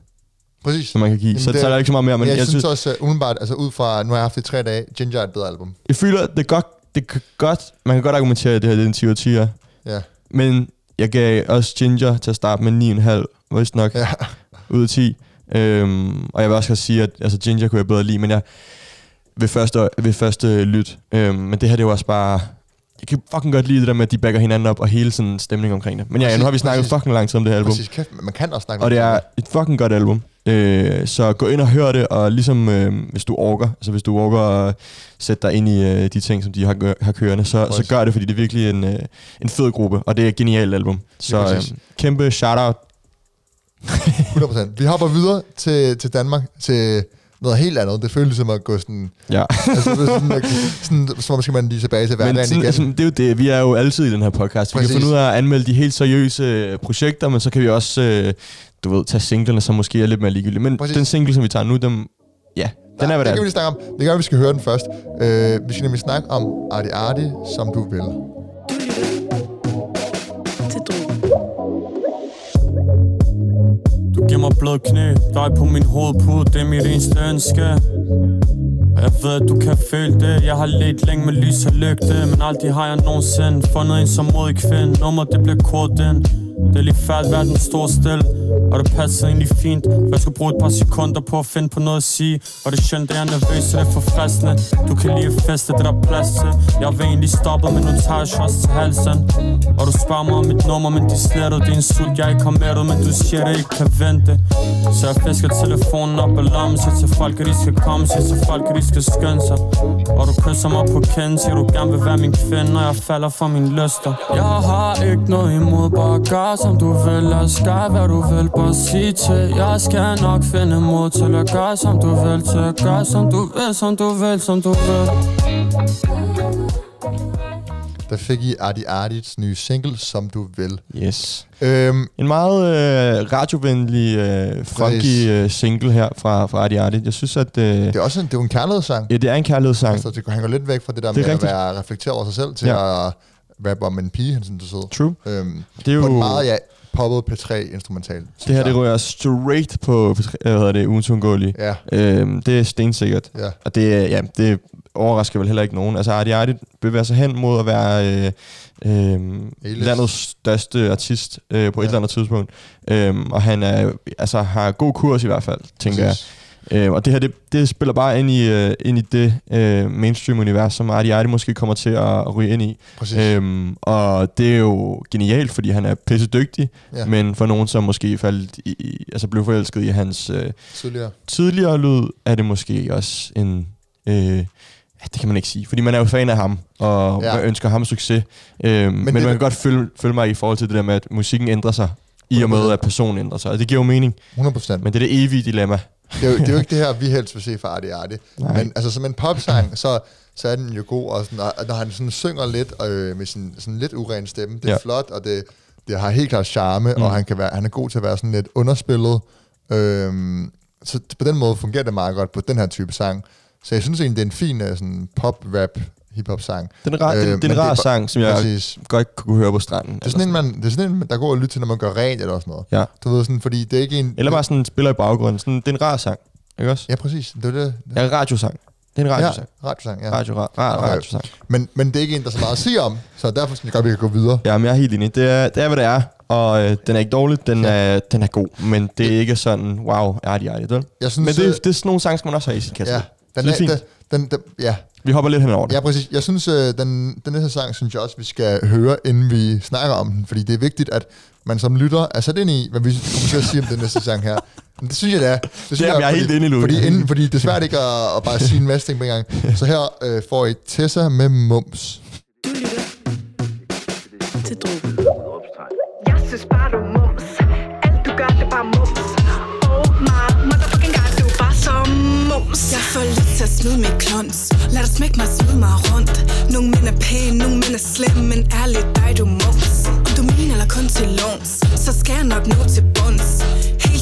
Præcis. som man kan give. Jamen, så, det- så er der ikke så meget mere, men jeg, jeg, synes, synes, også, uh, umiddelbart, altså ud fra, nu har jeg haft det i tre dage, Ginger er et bedre album. jeg føler, det er godt, det kan godt, man kan godt argumentere, at det her det er en 10 ud af 10, ja. Men jeg gav også Ginger til at starte med 9,5, vist nok, Ja. ud af 10. Øhm, og jeg vil også sige, at altså, Ginger kunne jeg bedre lide, men jeg ved første, ved første lyt. Øhm, men det her, det var også bare... Jeg kan fucking godt lide det der med, at de backer hinanden op, og hele sådan stemning omkring det. Men ja, nu har vi snakket præcis. fucking lang tid om det her album. Præcis, kæft, man kan også snakke Og det er et fucking godt album. Øh, så gå ind og hør det, og ligesom øh, hvis du orker, altså hvis du orker at sætte dig ind i øh, de ting, som de har, gør- har kørende, så, så gør det, fordi det er virkelig en, øh, en fed gruppe, og det er et genialt album. Så øh, kæmpe shout-out. 100%. Vi hopper videre til, til Danmark, til noget helt andet. Det føles som at gå sådan... Ja. (laughs) altså, det sådan, at, sådan, så måske man lige tilbage til Men hverdagen sådan, igen. altså, det er jo det, vi er jo altid i den her podcast. Vi Præcis. kan finde ud af at anmelde de helt seriøse øh, projekter, men så kan vi også, øh, du ved, tage singlerne, som måske er lidt mere ligegyldige. Men Præcis. den single, som vi tager nu, dem, ja, den er, hvad det det kan vi lige snakke om. Det gør, at vi skal høre den først. Øh, vi skal nemlig snakke om Arti Arti, som du vil. Du giver mig blød knæ, dig på min hovedpude, det er mit eneste ønske. Og jeg ved, at du kan føle det. Jeg har let længe med lys og lygte Men aldrig har jeg nogensinde fundet en som modig kvinde. Nummer det bliver kort ind. Det er lige færdigt verden står stille Og det passer egentlig fint. For jeg skulle bruge et par sekunder på at finde på noget at sige. Og det er sjældent, at jeg er nervøs, så det er forfriskende. Du kan lige feste, det er der plads til. Jeg vil egentlig stoppe, men nu tager jeg shots til halsen. Og du spørger mig om mit nummer, men de sletter Det er en sult, jeg ikke har med mættet, men du siger, det ikke kan vente. Så jeg fisker telefonen op af lommen Siger til folk, at de skal komme Siger til folk, at de skal skynde sig. Og du kysser mig på kinden Siger du gerne vil være min kvinde Når jeg falder for mine lyster. Jeg har ikke noget imod Bare gør som du vil Og skal hvad du vil Bare sig til Jeg skal nok finde mod til at gøre som du vil Til at gøre som du vil Som du vil, som du vil Der fik I Arti Artits nye single, som du vil. Yes. Øhm, En meget øh, radiovenlig, øh, funky øh, single her fra, fra Adi Adi. Jeg synes, at... Øh, det er også en, det er en kærlighedssang. ja, det er en kærlighedssang. Altså, det, han går lidt væk fra det der Det med rigtigt. at være reflekteret over sig selv, til Ja. at rappe om en pige, han synes, sidder. True. Øhm, Det er jo... på en meget, ja, poppet P3 instrumental. det her, det rører straight på, hvad hedder det, ugens uundgåelige. Ja, Øhm, det er stensikkert. ja. Og det, er- ja, det overrasker vel heller ikke nogen. Altså, Artie Artie bevæger sig hen mod at være øh, øh, landets største artist øh, på ja. et eller andet tidspunkt. Øhm, og han er, altså, har god kurs i hvert fald, tænker Præcis. jeg. Øh, og det her, det, det spiller bare ind i, øh, ind i det øh, mainstream-univers, som Artie Artie måske kommer til at ryge ind i. Præcis. Øhm, og det er jo genialt, fordi han er pisse dygtig, Ja. men for nogen, som måske faldt i, i, altså blev forelsket i hans øh, Tidligere. tidligere lyd, er det måske også en... Øh, det kan man ikke sige, fordi man er jo fan af ham, og Ja. man ønsker ham succes. Øh, men men det- man kan godt følge, følge mig i forhold til det der med, at musikken ændrer sig I og med, at personen ændrer sig. Og det giver jo mening. 100%. Men det er det evige dilemma. Det er, jo, det er jo ikke det her, vi helst vil se fra Artie. Nej. Men altså, som en popsang, så, så er den jo god. Og sådan, og når han sådan synger lidt øh, med sin sådan lidt uren stemme, det er Ja. flot, og det, det har helt klart charme, Mm. og han, kan være, han er god til at være sådan lidt underspillet. Øhm, så på den måde fungerer det meget godt på den her type sang. Så jeg synes egentlig, det er en fin øh, sådan pop-rap hip-hop sang. Den er, rar, det, det er men en rar sang, som jeg Præcis. godt kunne høre på stranden. Det er sådan en, man, det er sådan en, der går og lytter til, når man gør rent eller sådan noget. Ja. Du ved sådan, fordi det er ikke en... Eller bare sådan spiller i baggrunden. Sådan, det er en rar sang. Ikke også? Ja, præcis. Det er det. Ja, en radiosang. Det er en radiosang. Ja, radiosang, ja. Radio, ra, ra, Okay. radiosang. Men, men det er ikke en, der er så meget at sige om, så derfor synes jeg godt, vi kan gå videre. Ja, men jeg er helt enig. Det er, det er hvad det er. Og øh, den er ikke dårlig, den er, den er god. Men det er ikke sådan, wow, er de ærlige, vel? Jeg synes, men det, øh, er- det er sådan nogle sange, skal man også have i sin kasse. Ja, den den er, er, fint. Den, den, ja. Vi hopper lidt hen over det. ja, præcis. Jeg synes, øh, den, den næste sang, synes jeg også, vi skal høre, inden vi snakker om den. Fordi det er vigtigt, at man som lytter er sat ind i, hvad vi kommer til at sige om den næste sang her. Men det synes jeg, det er. Det synes Jamen, jeg er fordi, helt enig, Louis. Fordi, inden, fordi det er svært ikke at, at bare sige en masse ting på en gang. Så her øh, får I Tessa med Mums. Til mums. Jeg får lyst til at smide mit klons Lad dig smække mig og smide mig rundt. Nogle mænd er pæne, nogle mænd er slemme Men ærligt dig du mums Om du mener eller kun til låns Så skal jeg nok nå til bunds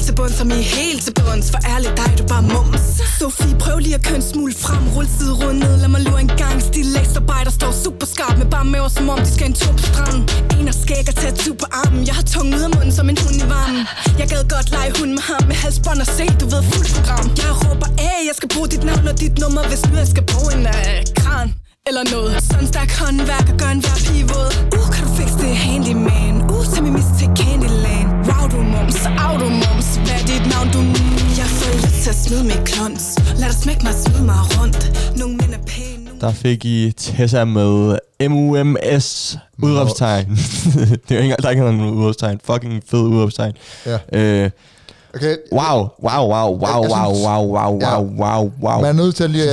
til bunds, som i helt til bunds. For ærligt dig du bare mums. Sofie, prøv lige at køre en smule frem. Rul side rundt ned, lad mig lure en gang. Stil laserarbejder står super skarp Med bare maver som om de skal en tur på stranden. En af skæg og tattoo på armen. Jeg har tungen ud af munden som en hund i varmen. Jeg gad godt lege hund med ham Med halsbånd og se, du ved fuldt program. Jeg råber af, jeg skal bruge dit navn og dit nummer Hvis nu jeg skal bruge en uh, kran eller noget. Sådan stærk håndværk og gør en hver pige våd Uh, kan du fikse det handyman? Uh, tag mig mis til Candyland. Wow, du mums, au du mums Hvad er dit navn, du Jeg får lyst til at smide mit klons Lad dig smække mig og smide mig rundt Nogle mænd er pæne Der fik I Tessa med MUMS udråbstegn. (laughs) det er jo ikke engang, der er ikke nogen udråbstegn. Fucking fed udråbstegn. Ja. Øh, Okay. wow, wow, wow, wow, Jeg- jeg wow, synes- wow, wow, Ja. wow, wow, wow. Man er nødt til at lige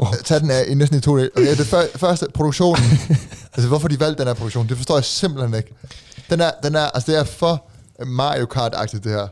uh, tage den af i næsten i to dele. Okay, det før, første, produktionen. (laughs) altså, hvorfor de valgte den her produktion, det forstår jeg simpelthen ikke. Den er, den er, altså, det er for Mario Kart-agtigt, det her. Jeg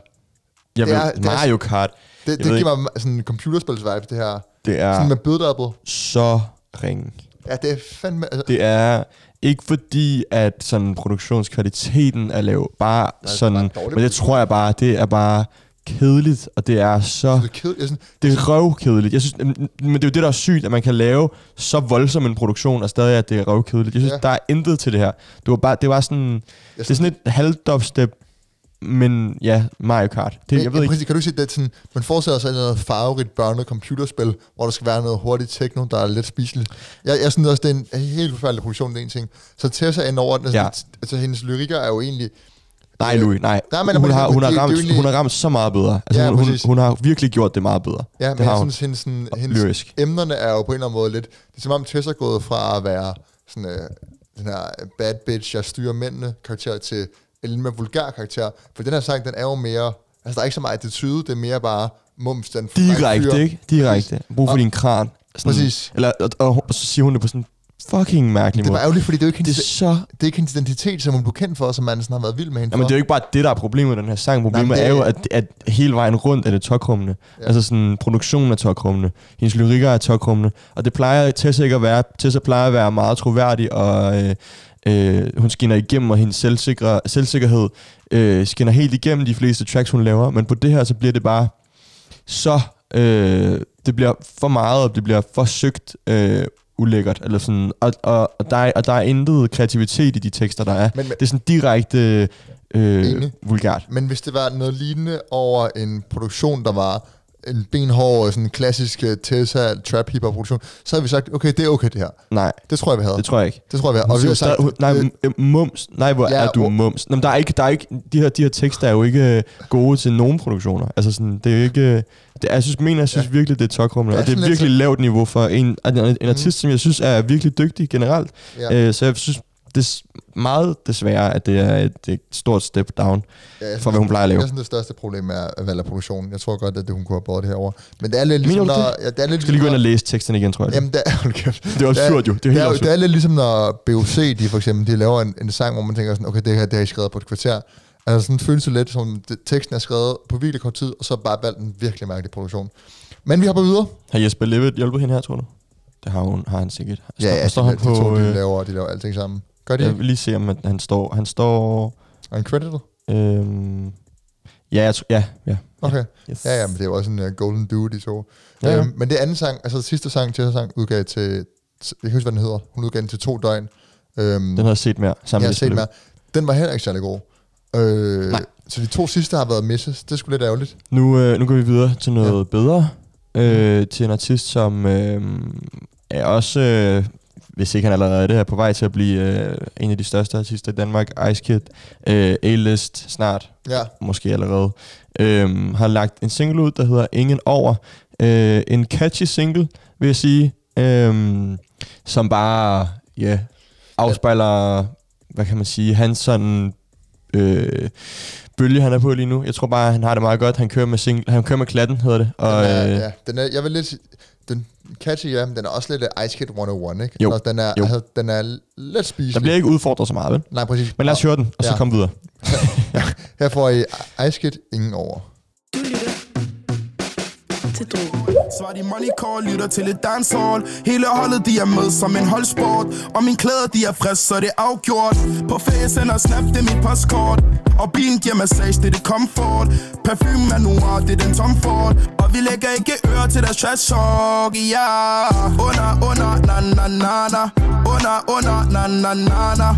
det ved, er- det er- Mario Kart. Det, det giver mig sådan en computerspils-vibe, det her. Det er Sådan med bøddouble. så ringe. Ja, det er fandme... Altså, Det er ikke fordi, at sådan produktionskvaliteten er lav. Bare er sådan, bare men det tror jeg bare, det er bare kedeligt, og det er så... det er kedeligt. Jeg synes, Det er røvkedeligt. Jeg synes, men det er jo det, der er sygt, at man kan lave så voldsom en produktion, og stadig at det er røvkedeligt. Jeg synes, ja. der er intet til det her. Det var bare, det var sådan, jeg det er sådan et halvdubstep, men ja, Mario Kart. Det, jeg ved ja, ikke. præcis, kan du sige, det er sådan, man forestiller sig noget farverigt børnet computerspil, hvor der skal være noget hurtigt techno, der er lidt spiseligt. Jeg, jeg synes også, det er en helt forfærdelig produktion, det er en ting. Så Tessa ind over altså, Ja. altså hendes lyrikker er jo egentlig, Nej, Louis, nej. Nej, men- hun, har, hun, har det- det ramt, egentlig- hun har ramt så meget bedre. Altså, Ja, hun, hun, hun har virkelig gjort det meget bedre. ja, det men har jeg synes, hendes, sådan, hendes Lyrisk. emnerne er jo på en eller anden måde lidt, det er som om Tessa er gået fra at være sådan, øh, den her bad bitch, jeg styrer mændene karakter til lidt mere vulgær karakter. For den her sang, den er jo mere, altså der er ikke så meget attitude, det er mere bare mums, den Direkte, ikke? Direkte. Brug for Og- din kran. Sådan, Præcis. Eller, og, og, og, så siger hun det på sådan fucking mærkelig Det måde. var ærgerligt, fordi det er jo ikke det er hendes, så... det er ikke hendes identitet, som hun blev kendt for, som man sådan har været vild med hende Jamen, for. det er jo ikke bare det, der er problemet med den her sang. Problemet Nej, men er det- jo, at, at hele vejen rundt er det tokrummende. Ja. Altså sådan, produktionen er tokrummende. Hendes lyrikker er tokrummende. Og det plejer Tessa ikke at være. Tessa plejer at være meget troværdig, og øh, øh, hun skinner igennem, og hendes selvsikre, selvsikkerhed øh, skinner helt igennem de fleste tracks, hun laver. Men på det her, så bliver det bare så... Øh, det bliver for meget, og det bliver for søgt øh, ulækkert. Eller sådan, og, og, og, der er, og der er intet kreativitet i de tekster, der er. Men- men- det er sådan direkte øh, Enig. vulgært. Men hvis det var noget lignende over en produktion, der var en benhård, sådan klassisk øh, Tessa trap hip produktion, så havde vi sagt, okay, det er okay det her. Nej, Det tror jeg, vi havde. det tror jeg ikke. Det tror jeg, vi havde. Og vi har sagt, nej, øh, mums. Nej, hvor Ja, er du mums. Nå, men der er ikke, der er ikke, de her, de her tekster er jo ikke øh, gode til nogen produktioner. Altså sådan, det er jo ikke, øh, det, jeg synes, mener, jeg synes Ja. virkelig, det er tokrummende. Og det er virkelig lavt niveau for en, en, en Mhm. artist, som jeg synes er virkelig dygtig generelt. ja. Øh, så jeg synes, det meget desværre, at det er et, det er et stort step down. Ja, jeg for, hvad hun plejer at lave. Jeg synes, det største problem er at valge produktionen. Jeg tror godt, at det, hun kunne have båret det herover. Men det er lidt ligesom, når... Ja, det er lidt skal lige gå ind og ligesom, læse teksten igen, tror jeg. Jamen, det er, kæft. det er absurd jo. Det er Det helt er, absurd. det er lidt ligesom, når BOC, de for eksempel, de laver en, en sang, hvor man tænker sådan, okay, det her, det har I skrevet på et kvarter. Altså sådan føles det lidt, som det, teksten er skrevet på virkelig kort tid, og så bare valgt en virkelig mærkelig produktion. Men vi hopper videre. Har Jesper Levitt hjulpet hende her, tror du? Det har, hun, har han sikkert. Ja, ja, står de, han de to, de øh, laver, de laver alting sammen. Gør de Jeg vil lige se, om at han står... Han står... Er han credited? Øhm, ja, jeg tror, ja, ja. Okay. Yes. Ja, ja, men det er jo også en uh, golden duo, de to. Ja, ja. Øhm, men det anden sang, altså sidste sang, til sang, udgav til, jeg kan huske, hvad den hedder. Hun udgav den til to døgn. Øhm, Den har jeg set mere. Sammen jeg har set mere. Den var heller ikke særlig god. Øh, Nej. så de to sidste har været misses. Det sgu lidt ærgerligt. Nu, øh, nu går vi videre til noget ja. bedre. Øh, til en artist, som øh, er også, øh, hvis ikke han allerede er det, er på vej til at blive øh, en af de største artister i Danmark. Ice Kid. Øh, A-list snart. Ja. Måske allerede. Øh, har lagt en single ud, der hedder Ingen Over. Øh, en catchy single, vil jeg sige. Øh, som bare, ja, yeah, afspejler, hvad kan man sige, hans sådan... Øh, bølge, han er på lige nu. Jeg tror bare, han har det meget godt. Han kører med, single, han kører med klatten, hedder det. Og, Den er, øh, ja, den er, jeg vil lidt den catchy, ja, men den er også lidt uh, Ice Kid 101, ikke? Jo. Og den er, Jo. altså, den er lidt spiselig. der bliver ikke udfordret så meget, vel? Nej, præcis. Men lad os høre den, og så Ja. komme videre. (laughs) Her får I Ice Kid ingen over. Til drogen. Svar de money call, lytter til et dancehall. Hele holdet de er med som en holdsport. Og min klæder de er frisk, så det er afgjort. På ferie sender snap, det er mit postkort. Og bilen giver massage, det er det comfort. Parfume er noir, det er den Tom Ford Og vi lægger ikke øre til deres trash talk, ja. Under, under, na na na na. Under, under, na na na na.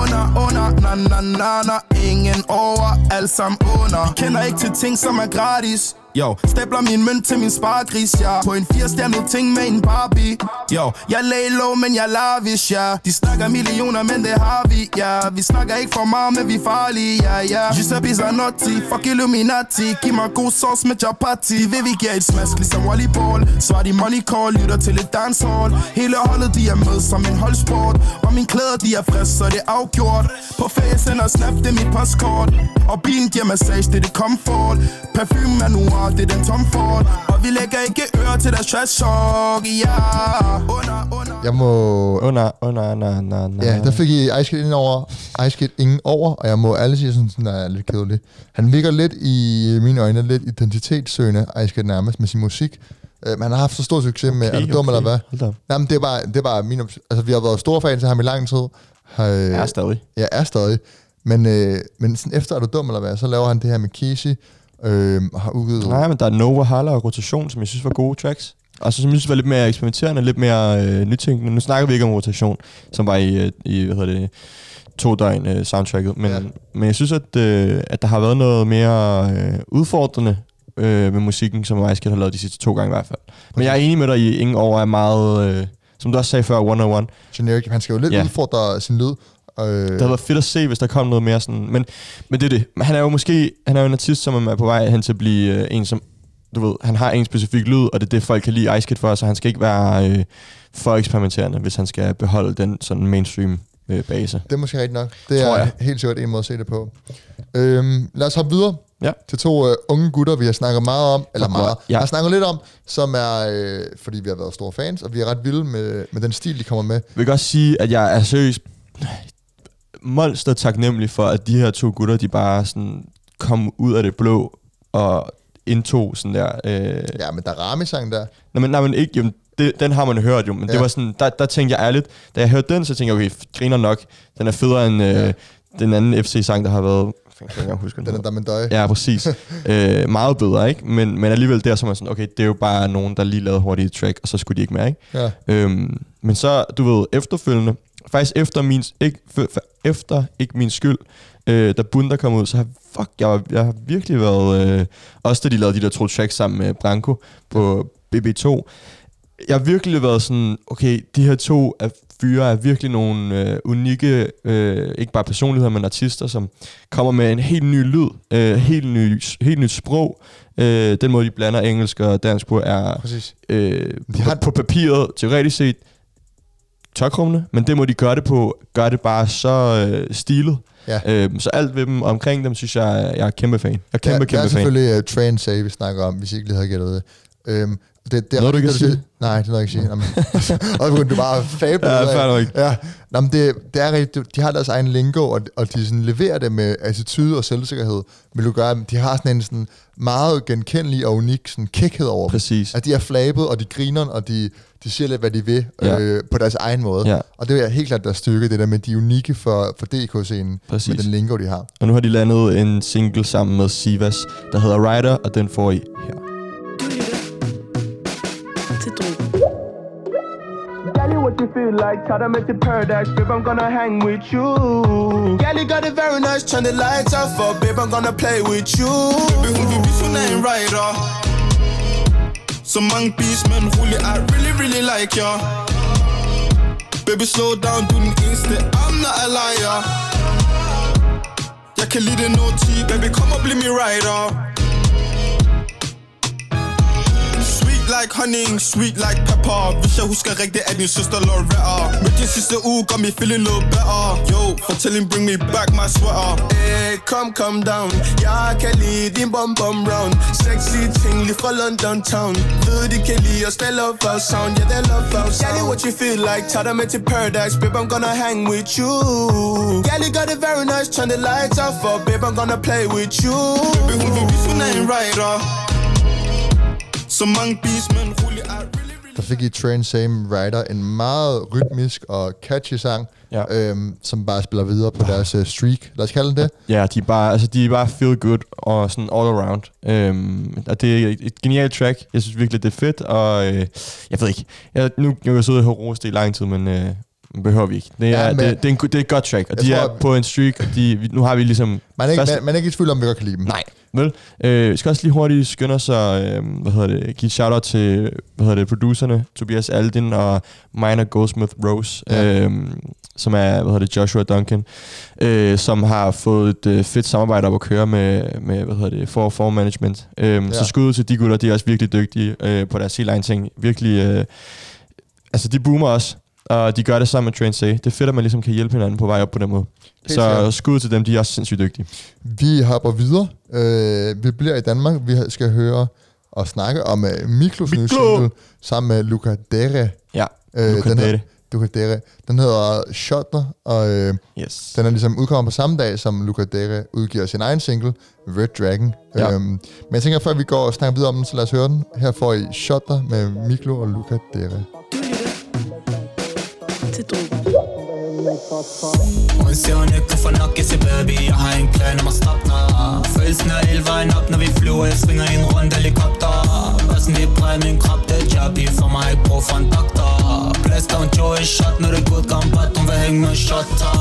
Under, under, na na na na. Ingen over, alt sammen under. Kender ikke til ting, som er gratis. Yo, stabler min mønt til min sparegris, ja. På en firestjernet ting med en Barbie. Yo, jeg lay low, men jeg lavish, ja. De snakker millioner, men det har vi, ja. Vi snakker ikke for meget, men vi er farlige, ja, ja. Giuseppe Zanotti, fuck Illuminati. Giv mig god sauce med chapati. De vil vi giver et smask, ligesom volleyball? Svar de money call, lytter til et dancehall. Hele holdet, de er med som en holdsport. Og mine klæder, de er frisk, så det er afgjort. På ferie sender snap, det er mit postkort. Og bilen giver massage, det er det comfort. Parfume er noir, det er den Tom Ford Og vi lægger ikke øre til deres trash talk, ja Under, under Jeg må... Under, under, na, na, na. Ja, der fik I Ice Kid ind over, Ice Kid ingen over, og jeg må ærligt sige, sådan, sådan er jeg lidt kedelig. Han virker lidt i mine øjne lidt identitetssøgende, Ice Kid nærmest, med sin musik. Men han har haft så stor succes med, er du dum eller hvad? Hold da op. Jamen, det er bare, det er bare min, altså vi har været store fans af ham i lang tid. Har, Jeg er stadig. Ja, er stadig. Men, øh, men sådan efter er du dum eller hvad, så laver han det her med Kishi, øh, har udgivet... Nej, men der er Nova, Hala og Rotation, som jeg synes var gode tracks. Og så som jeg synes var lidt mere eksperimenterende, lidt mere øh, nytænkende. Nu snakker vi ikke om Rotation, som var i, øh, i hvad hedder det, to døgn øh, soundtracket. Men, Ja. men jeg synes, at, øh, at der har været noget mere øh, udfordrende øh, med musikken, som Kid har lavet de sidste to gange i hvert fald. Men jeg er enig med dig i, ingen over er meget, øh, som du også sagde før, 101. Generic, han skal jo lidt Ja. udfordre sin lyd. Øh, Det havde været fedt at se, hvis der kom noget mere sådan... Men, men det er det. Han er jo måske han er jo en artist, som er på vej hen til at blive øh, en, som... Du ved, han har en specifik lyd, og det er det, folk kan lide Ice Kid for, så han skal ikke være øh, for eksperimenterende, hvis han skal beholde den sådan mainstream øh, base. Det er måske rigtigt nok. Det Tror er jeg. helt sikkert en måde at se det på. Øhm, lad os hoppe videre Ja. til to øh, unge gutter, vi har snakket meget om, eller meget, Ja. har snakket lidt om, som er, øh, fordi vi har været store fans, og vi er ret vilde med, med den stil, de kommer med. Jeg vil godt sige, at jeg er seriøst monster taknemmelig for, at de her to gutter, de bare sådan kom ud af det blå og indtog sådan der... Øh, Ja, men der er Rami-sang der. Nej, men, nej, men ikke, jamen, det, den har man hørt jo, men ja. Det var sådan, der, der tænkte jeg ærligt, da jeg hørte den, så tænkte jeg, okay, griner nok, den er federe end øh, Ja. den anden FC-sang, der har været, jeg kan ikke huske, Den er der med. Ja, præcis. (laughs) øh, meget bedre, ikke? Men, men alligevel der, så man sådan, okay, det er jo bare nogen, der lige lavede hurtigt et track, og så skulle de ikke mere, ikke? Ja. Øhm, men så, du ved, efterfølgende, faktisk efter min, ikke, efter ikke min skyld, øh, da Bunda kom ud, så har, fuck, jeg, jeg har virkelig været, øh, også da de lavede de der to tracks sammen med Branko på BB2, jeg har virkelig været sådan, okay, de her to er fyre er virkelig nogle øh, unikke, øh, ikke bare personligheder, men artister, som kommer med en helt ny lyd, øh, helt, ny, helt nyt sprog. Øh, den måde, de blander engelsk og dansk på, er Præcis. øh, De på, har- på papiret teoretisk set tørkrummende, men det må de gøre det på, gør det bare så øh, stilet. Ja. Øh, så alt ved dem omkring dem, synes jeg, jeg er kæmpe fan. Jeg er kæmpe, ja, kæmpe det er fan. selvfølgelig uh, Train Say, vi snakker om, hvis I ikke lige havde gættet det. Øhm, Det, det er Noget, du kan det, sige? Nej, det er noget, jeg ikke sige. Jamen, (laughs) og begyndte du bare at fable. Ja, fair nok. Ja, Nå, men det, det er rigtigt. De har deres egen lingo, og, og de sådan leverer det med attitude og selvsikkerhed. Men du gør, de har sådan en sådan meget genkendelig og unik sådan kækhed over dem. Præcis. At de er flabet, og de griner, og de, de siger lidt, hvad de vil Ja. øh, på deres egen måde. Ja. Og det er helt klart deres styrke, det der med, de er unikke for, for DK-scenen, Præcis. med den lingo, de har. Og nu har de landet en single sammen med Sivas, der hedder Rider, og den får I her. Gally, what you feel like? Tell them it's a paradise, babe. I'm gonna hang with you. Gally got it very nice, turn the lights off, for babe, I'm gonna play with you. Baby, hun vil vise, hun er en rider. Så mange beats, men rolig, I really, really like ya. Baby, slow down, du er den eneste, I'm not a liar. Jeg kan lide det noti, baby, kom og bliv min rider. Sweet like honey, sweet like pepper. Hvis jeg husker rigtigt, er din søster Loretta. Men din sidste uge gør mig feeling a little better. Yo, fortælling bring me back my sweater. Hey, come, come down. Jeg kan lide din bum bum round. Sexy ting lige fra London town. Ved de kan lide os, det love our sound. Yeah, they love our sound. Gally, what you feel like? Tag dig med til paradise. Babe, I'm gonna hang with you. Gally got it very nice, turn the lights off For babe, I'm gonna play with you. Baby, hun vil vise, hun er en rider så mange beats, men really, Der fik I Train Same Rider, en meget rytmisk og catchy sang, Ja. øhm, som bare spiller videre på deres uh, streak. Lad os kalde den det. Ja, de er bare, altså, de er bare feel good og sådan all around. Øhm, og det er et, et genialt track. Jeg synes virkelig, det er fedt, og øh, jeg ved ikke, jeg, nu nu kan jeg sidde og høre det i lang tid, men øh, behøver vi ikke. Det er, Ja, men- det, det, er en, det er et godt track, og de tror, er på en streak, og de, nu har vi ligesom... Man er ikke, fast- man, man er ikke i tvivl om, vi godt kan lide dem. Nej, vel? Øh, vi skal også lige hurtigt skynde os og, øh, hvad hedder det, give shout-out til, hvad hedder det, producerne, Tobias Aldin og Minor Goldsmith Rose, Ja. øh, som er, hvad hedder det, Joshua Duncan, øh, som har fået et øh, fedt samarbejde op at køre med, med hvad hedder det, for for management. Øh, Ja. Så skud ud til de gutter, de er også virkelig dygtige øh, på deres helt egen ting. Virkelig, øh, altså de boomer også, og de gør det sammen med Train Say. Det er fedt, at man ligesom kan hjælpe hinanden på vej op på den måde. Helt Så sikkert. skud til dem, de er også sindssygt dygtige. Vi hopper videre. Øh, vi bliver i Danmark. Vi skal høre og snakke om uh, Miklos nye single sammen med Luca Dere. Ja, Øh, Luca den Dere. hedder- Luca Dere. Den hedder Shutter, og øh, Yes. den er ligesom udkommet på samme dag, som Luca Dere udgiver sin egen single, Red Dragon. Ja. Øhm, men jeg tænker, før vi går og snakker videre om den, så lad os høre den. Her får I Shutter med Miklo og Luca Dere. Til Drogen. Hun ser hun ikke for nok jeg siger baby? Jeg har en plan om at stoppe dig. Følelsen er hele vejen op, når vi flyver. Jeg svinger i en rund helikopter. Bassen vi præger min krop, det er job, I får mig. Ikke brug for en doktor. Plaster hun jo i shot, når det er godt gambat Hun vil hænge med shotter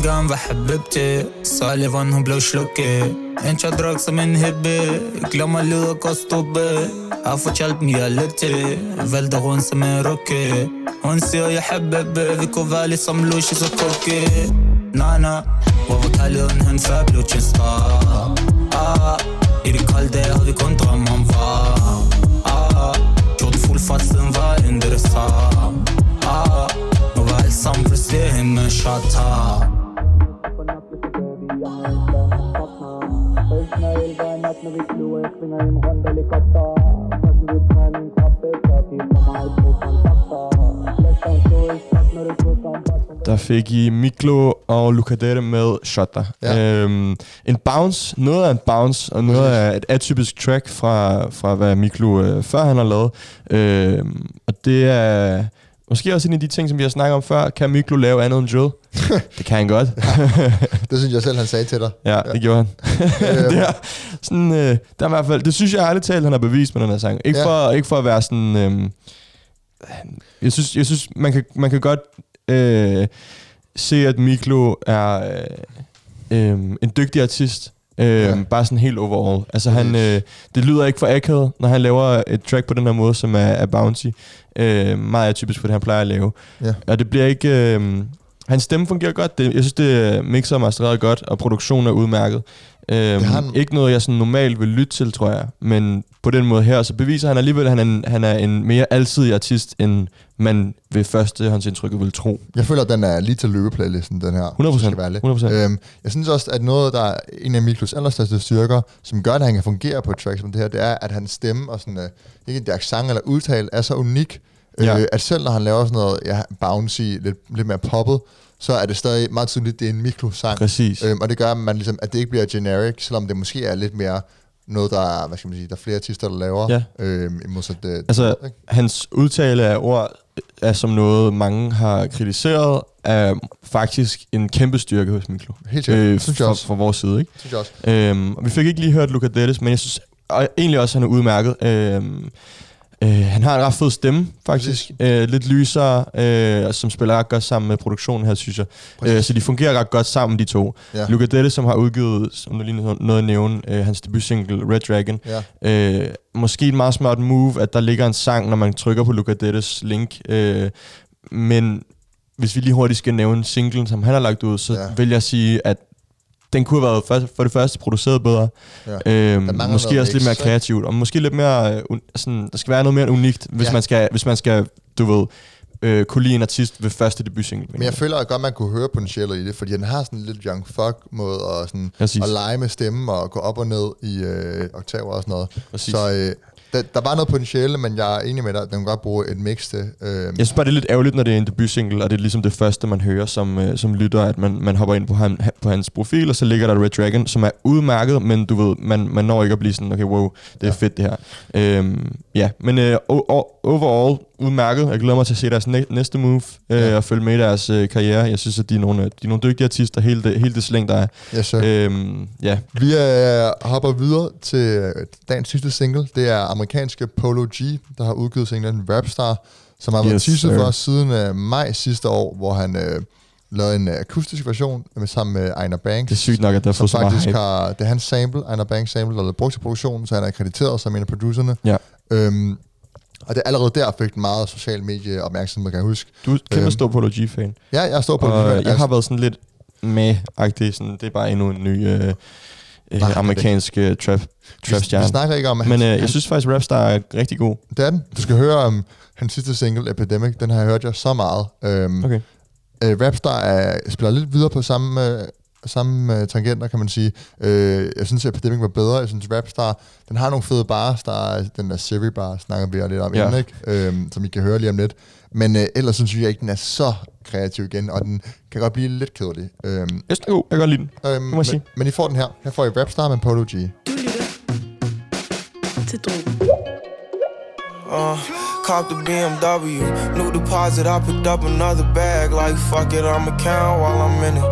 Hun vil gerne være habibti Salivan hun blev slukket En chadrak som en hippie Glemmer lyd og godt stoppe Har fortalt mye jeg lytter til Vælter rundt som en rookie Hun siger jeg habibi Vi kunne være ligesom Lucy så cookie Nana Hvor fortæller hun hun før blev til en star ah, I kolde har vi var ah, Gjort fuld fart siden var interessant ah, Nu var alt sammen pludselig hende med shotter Der fik I Miklo og Lucadette med Shutter. Ja. Ja. Øhm, en bounce, noget af en bounce, og noget af et atypisk track fra, fra hvad Miklo øh, før han har lavet. Øhm, og det er måske også en af de ting, som vi har snakket om før. Kan Miklo lave andet end drill? (laughs) det kan han godt. (laughs) (laughs) Det synes jeg selv, han sagde til dig. ja, det gjorde han. det, er sådan, øh, der er i hvert fald, det synes jeg ærligt talt, han har bevist med den her sang. Ikke, Ja. ja. for, ikke for at være sådan... Øhm, jeg synes, jeg synes man, kan, man kan godt øh, se, at Miklo er øh, øh, en dygtig artist. Øh, Ja. ja. Bare sådan helt overall. Altså han, øh, det lyder ikke for akavet, når han laver et track på den her måde, som er, er bouncy. Øh, meget atypisk for det, han plejer at lave. Ja. Og det bliver ikke... Øh, hans stemme fungerer godt. Det, jeg synes, det mixer og mastereret godt, og produktionen er udmærket. Øhm, han- Ikke noget, jeg sådan normalt vil lytte til, tror jeg. Men på den måde her, så beviser han alligevel, at han er en, han er en mere alsidig artist, end man ved førstehåndsindtrykket vil tro. Jeg føler, at den er lige til løbeplaylisten, den her. 100%, hvis jeg skal være ærlig. 100%. Øhm, jeg synes også, at noget, der er en af Miklos allerstørste styrker, som gør, at han kan fungere på et track som det her, det er, at hans stemme og sådan, øh, ikke det accent eller udtale, er så unik, Ja. øh, at selv når han laver sådan noget ja, bouncy, lidt, lidt mere poppet, så er det stadig meget tydeligt, at det er en Miklo-sang. Præcis. Øhm, og det gør, at, man ligesom, at det ikke bliver generic, selvom det måske er lidt mere noget, der er, hvad skal man sige, der er flere artister, der laver. Ja. Øhm, modsat det, Altså, hans udtale af ord er som noget, mange har kritiseret, er faktisk en kæmpe styrke hos Miklo. Helt sikkert. Synes jeg fra, også. fra vores side, ikke? Synes jeg også. Øhm, og vi fik ikke lige hørt Luca Dennis, men jeg synes og egentlig også, han er udmærket. Øhm, øh, han har en ret fed stemme, faktisk. Øh, lidt lysere, øh, som spiller ret godt sammen med produktionen her, synes jeg. Øh, så de fungerer ret godt sammen, de to. Ja. Luca Dennis, som har udgivet, som du lige nåede at nævne, øh, hans debutsingle Red Dragon. Ja. Øh, måske et meget smart move, at der ligger en sang, når man trykker på Luca Dennis link. Øh, men hvis vi lige hurtigt skal nævne singlen, som han har lagt ud, så ja. vil jeg sige, at den kunne have været for, for det første produceret bedre. Ja. Øhm, måske også lidt mere kreativt, og måske lidt mere... øh, un, sådan, der skal være noget mere unikt, hvis, Ja. man, skal, hvis man skal, du ved, øh, kunne lide en artist ved første debutsingle. Men jeg føler at godt, man kunne høre potentialet i det, fordi han har sådan en lidt young fuck måde at, sådan, Præcis. at lege med stemmen og gå op og ned i øh, oktaver og sådan noget. Præcis. Så øh, der, der var noget potentiale, men jeg er enig med dig, at den kan godt bruge et mix til. Øh, Jeg synes bare, det er lidt ærgerligt, når det er en debutsingle, og det er ligesom det første, man hører som, øh, som lytter, at man, man hopper ind på, ham, på hans profil, og så ligger der Red Dragon, som er udmærket, men du ved, man, man når ikke at blive sådan, okay, wow, det er ja. fedt det her. Øhm, ja, men øh, overall udmærket. Jeg glæder mig til at se deres næ- næste move, øh, Ja. og følge med i deres øh, karriere. Jeg synes, at de er nogle, de er nogle dygtige artister, hele det, hele det slæng, der er. Yes, sir. Øhm, ja, Vi øh, hopper videre til øh, dagens sidste single. Det er amerikanske Polo G, der har udgivet singlen Rapstar, som har været Yes, teaset for siden øh, maj sidste år, hvor han øh, lavede en øh, akustisk version med, sammen med Ejner Banks. det er sygt nok, at der får så meget faktisk hype. har, det er hans sample, Ejner Banks sample, der er brugt til produktionen, så han er akkrediteret som en af producerne. Ja. Øhm, og det er allerede der fik den meget social medie opmærksomhed, kan jeg huske. Du er kæmpe Øhm, stor Polo G-fan. Ja, jeg står på Og det. jeg har været sådan lidt med-agtig, sådan, det er bare endnu en ny øh, øh, Nej, amerikansk øh, trap, vi, trap-stjerne. vi snakker ikke om, Men øh, jeg synes faktisk, Rapstar er rigtig god. det er den. Du skal høre om hans sidste single, Epidemic. Den har jeg hørt jeg så meget. Øhm, Okay. øh, Rapstar er, spiller lidt videre på samme, øh, samme øh, tangenter, kan man sige. Øh, jeg synes, Epidemic var bedre. Jeg synes, Rapstar, den har nogle fede bars. Der er den der Siri bar, snakker vi lidt om Ja. inden, ikke? Øhm, som I kan høre lige om lidt. Men øh, ellers synes jeg ikke, den er så kreativ igen, og den kan godt blive lidt kedelig. Øhm, Jeg synes. Jeg kan godt lide den. må jeg men, sige. men I får den her. Her får I Rapstar med Polo G. Du lytter til Drogen. Uh, cop the BMW, new deposit. I picked up another bag. Like fuck it, I'ma count while I'm in it.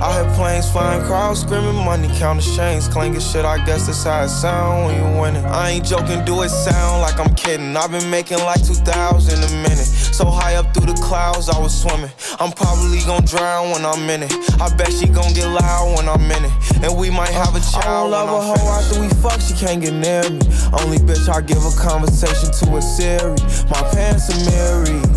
I hear planes flying, crowds screaming, money counting chains, clanking shit. I guess that's how it sound when you win it. I ain't joking, do it sound like I'm kidding. I've been making like 2,000 a minute. So high up through the clouds, I was swimming. I'm probably gonna drown when I'm in it. I bet she gon' get loud when I'm in it. And we might have a child. I don't love a hoe after we fuck, she can't get near me. Only bitch I give a conversation to a Siri. My pants are mirrored.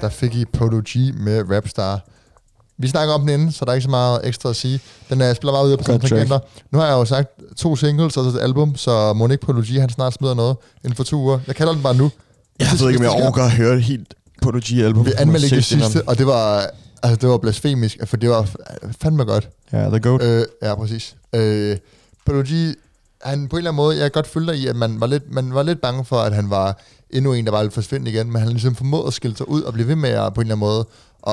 Der fik I Polo G med Rapstar. Vi snakker om den inden, så der er ikke så meget ekstra at sige. Den er, spiller meget ud på tangenter. Nu har jeg jo sagt to singles og så et album, så må ikke Polo G, han snart smider noget inden for to uger. Jeg kalder den bare nu. Jeg ved ikke, om jeg overgår at høre helt Polo G-album. Vi anmeldte ikke det sidste, og det var, altså, det var blasfemisk, for det var fandme godt. Ja, The Goat. Øh, ja, præcis. Øh, Polo G, han på en eller anden måde, jeg kan godt følge dig i, at man var, lidt, man var lidt bange for, at han var endnu en, der var lidt forsvindende igen, men han ligesom formåede at skille sig ud og blive ved med at på en eller anden måde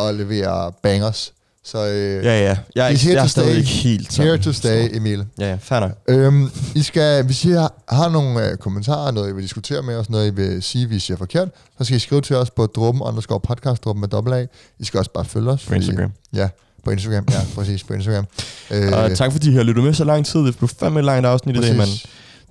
at levere bangers. Så øh, Ja, ja. Jeg er, here jeg er stadig ikke helt here to stay, Emil. Ja, ja, fair nok. Øhm, I skal, hvis I har, har nogle øh, kommentarer, noget I vil diskutere med os, noget I vil sige, hvis I er forkert, så skal I skrive til os på drum underscore podcast, drum med dobbelt A. I skal også bare følge os. På Instagram. Ja, På Instagram, ja, (laughs) præcis, på Instagram. Øh, Og tak fordi I har lyttet med så lang tid. Det blev fandme et langt afsnit i dag, mand.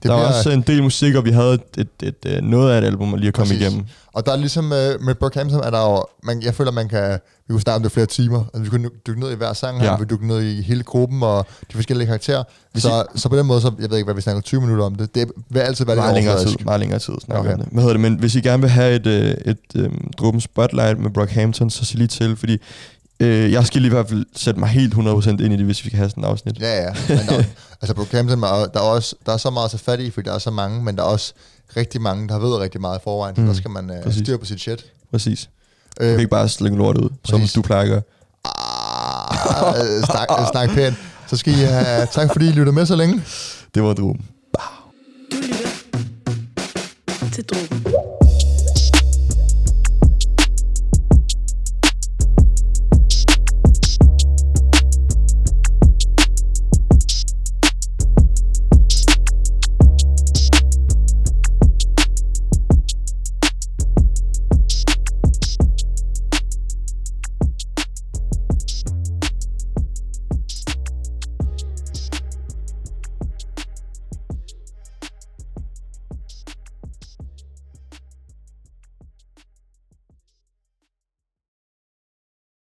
Det Der var også en del musik, og vi havde et, et, et, et, noget af et album at lige at komme Præcis. igennem. Og der er ligesom øh, med Brockhampton, er der jo, man, jeg føler, man kan, vi kunne starte om det i flere timer. Altså, vi kunne dykke ned i hver sang her, Ja. vi dykke ned i hele gruppen og de forskellige karakterer. Hvis Så, så på den måde, så, jeg ved ikke, hvad vi snakker 20 minutter om det. Det vil altid være lidt Meget længere tid, meget længere tid snakker Okay. det. Hvad hedder det? Men hvis I gerne vil have et, øh, et øh, Druppen Spotlight med Brockhampton, så sig lige til, fordi øh, jeg skal lige i hvert fald sætte mig helt 100% ind i det, hvis vi kan have sådan et afsnit. Ja, ja. Men (laughs) der, altså Brockhampton, er- der er, også, der er så meget at tage fat i, fordi der er så mange, men der er også rigtig mange, der ved rigtig meget i forvejen, så Mm. der skal man øh, styre på sit shit. Præcis. Du Øh, kan ikke bare slænge lort ud, som præcis. du plejer at gøre. øh, snak, øh, snak pænt. Så skal I have tak, fordi I lytter med så længe. Det var Druppen. til drogen.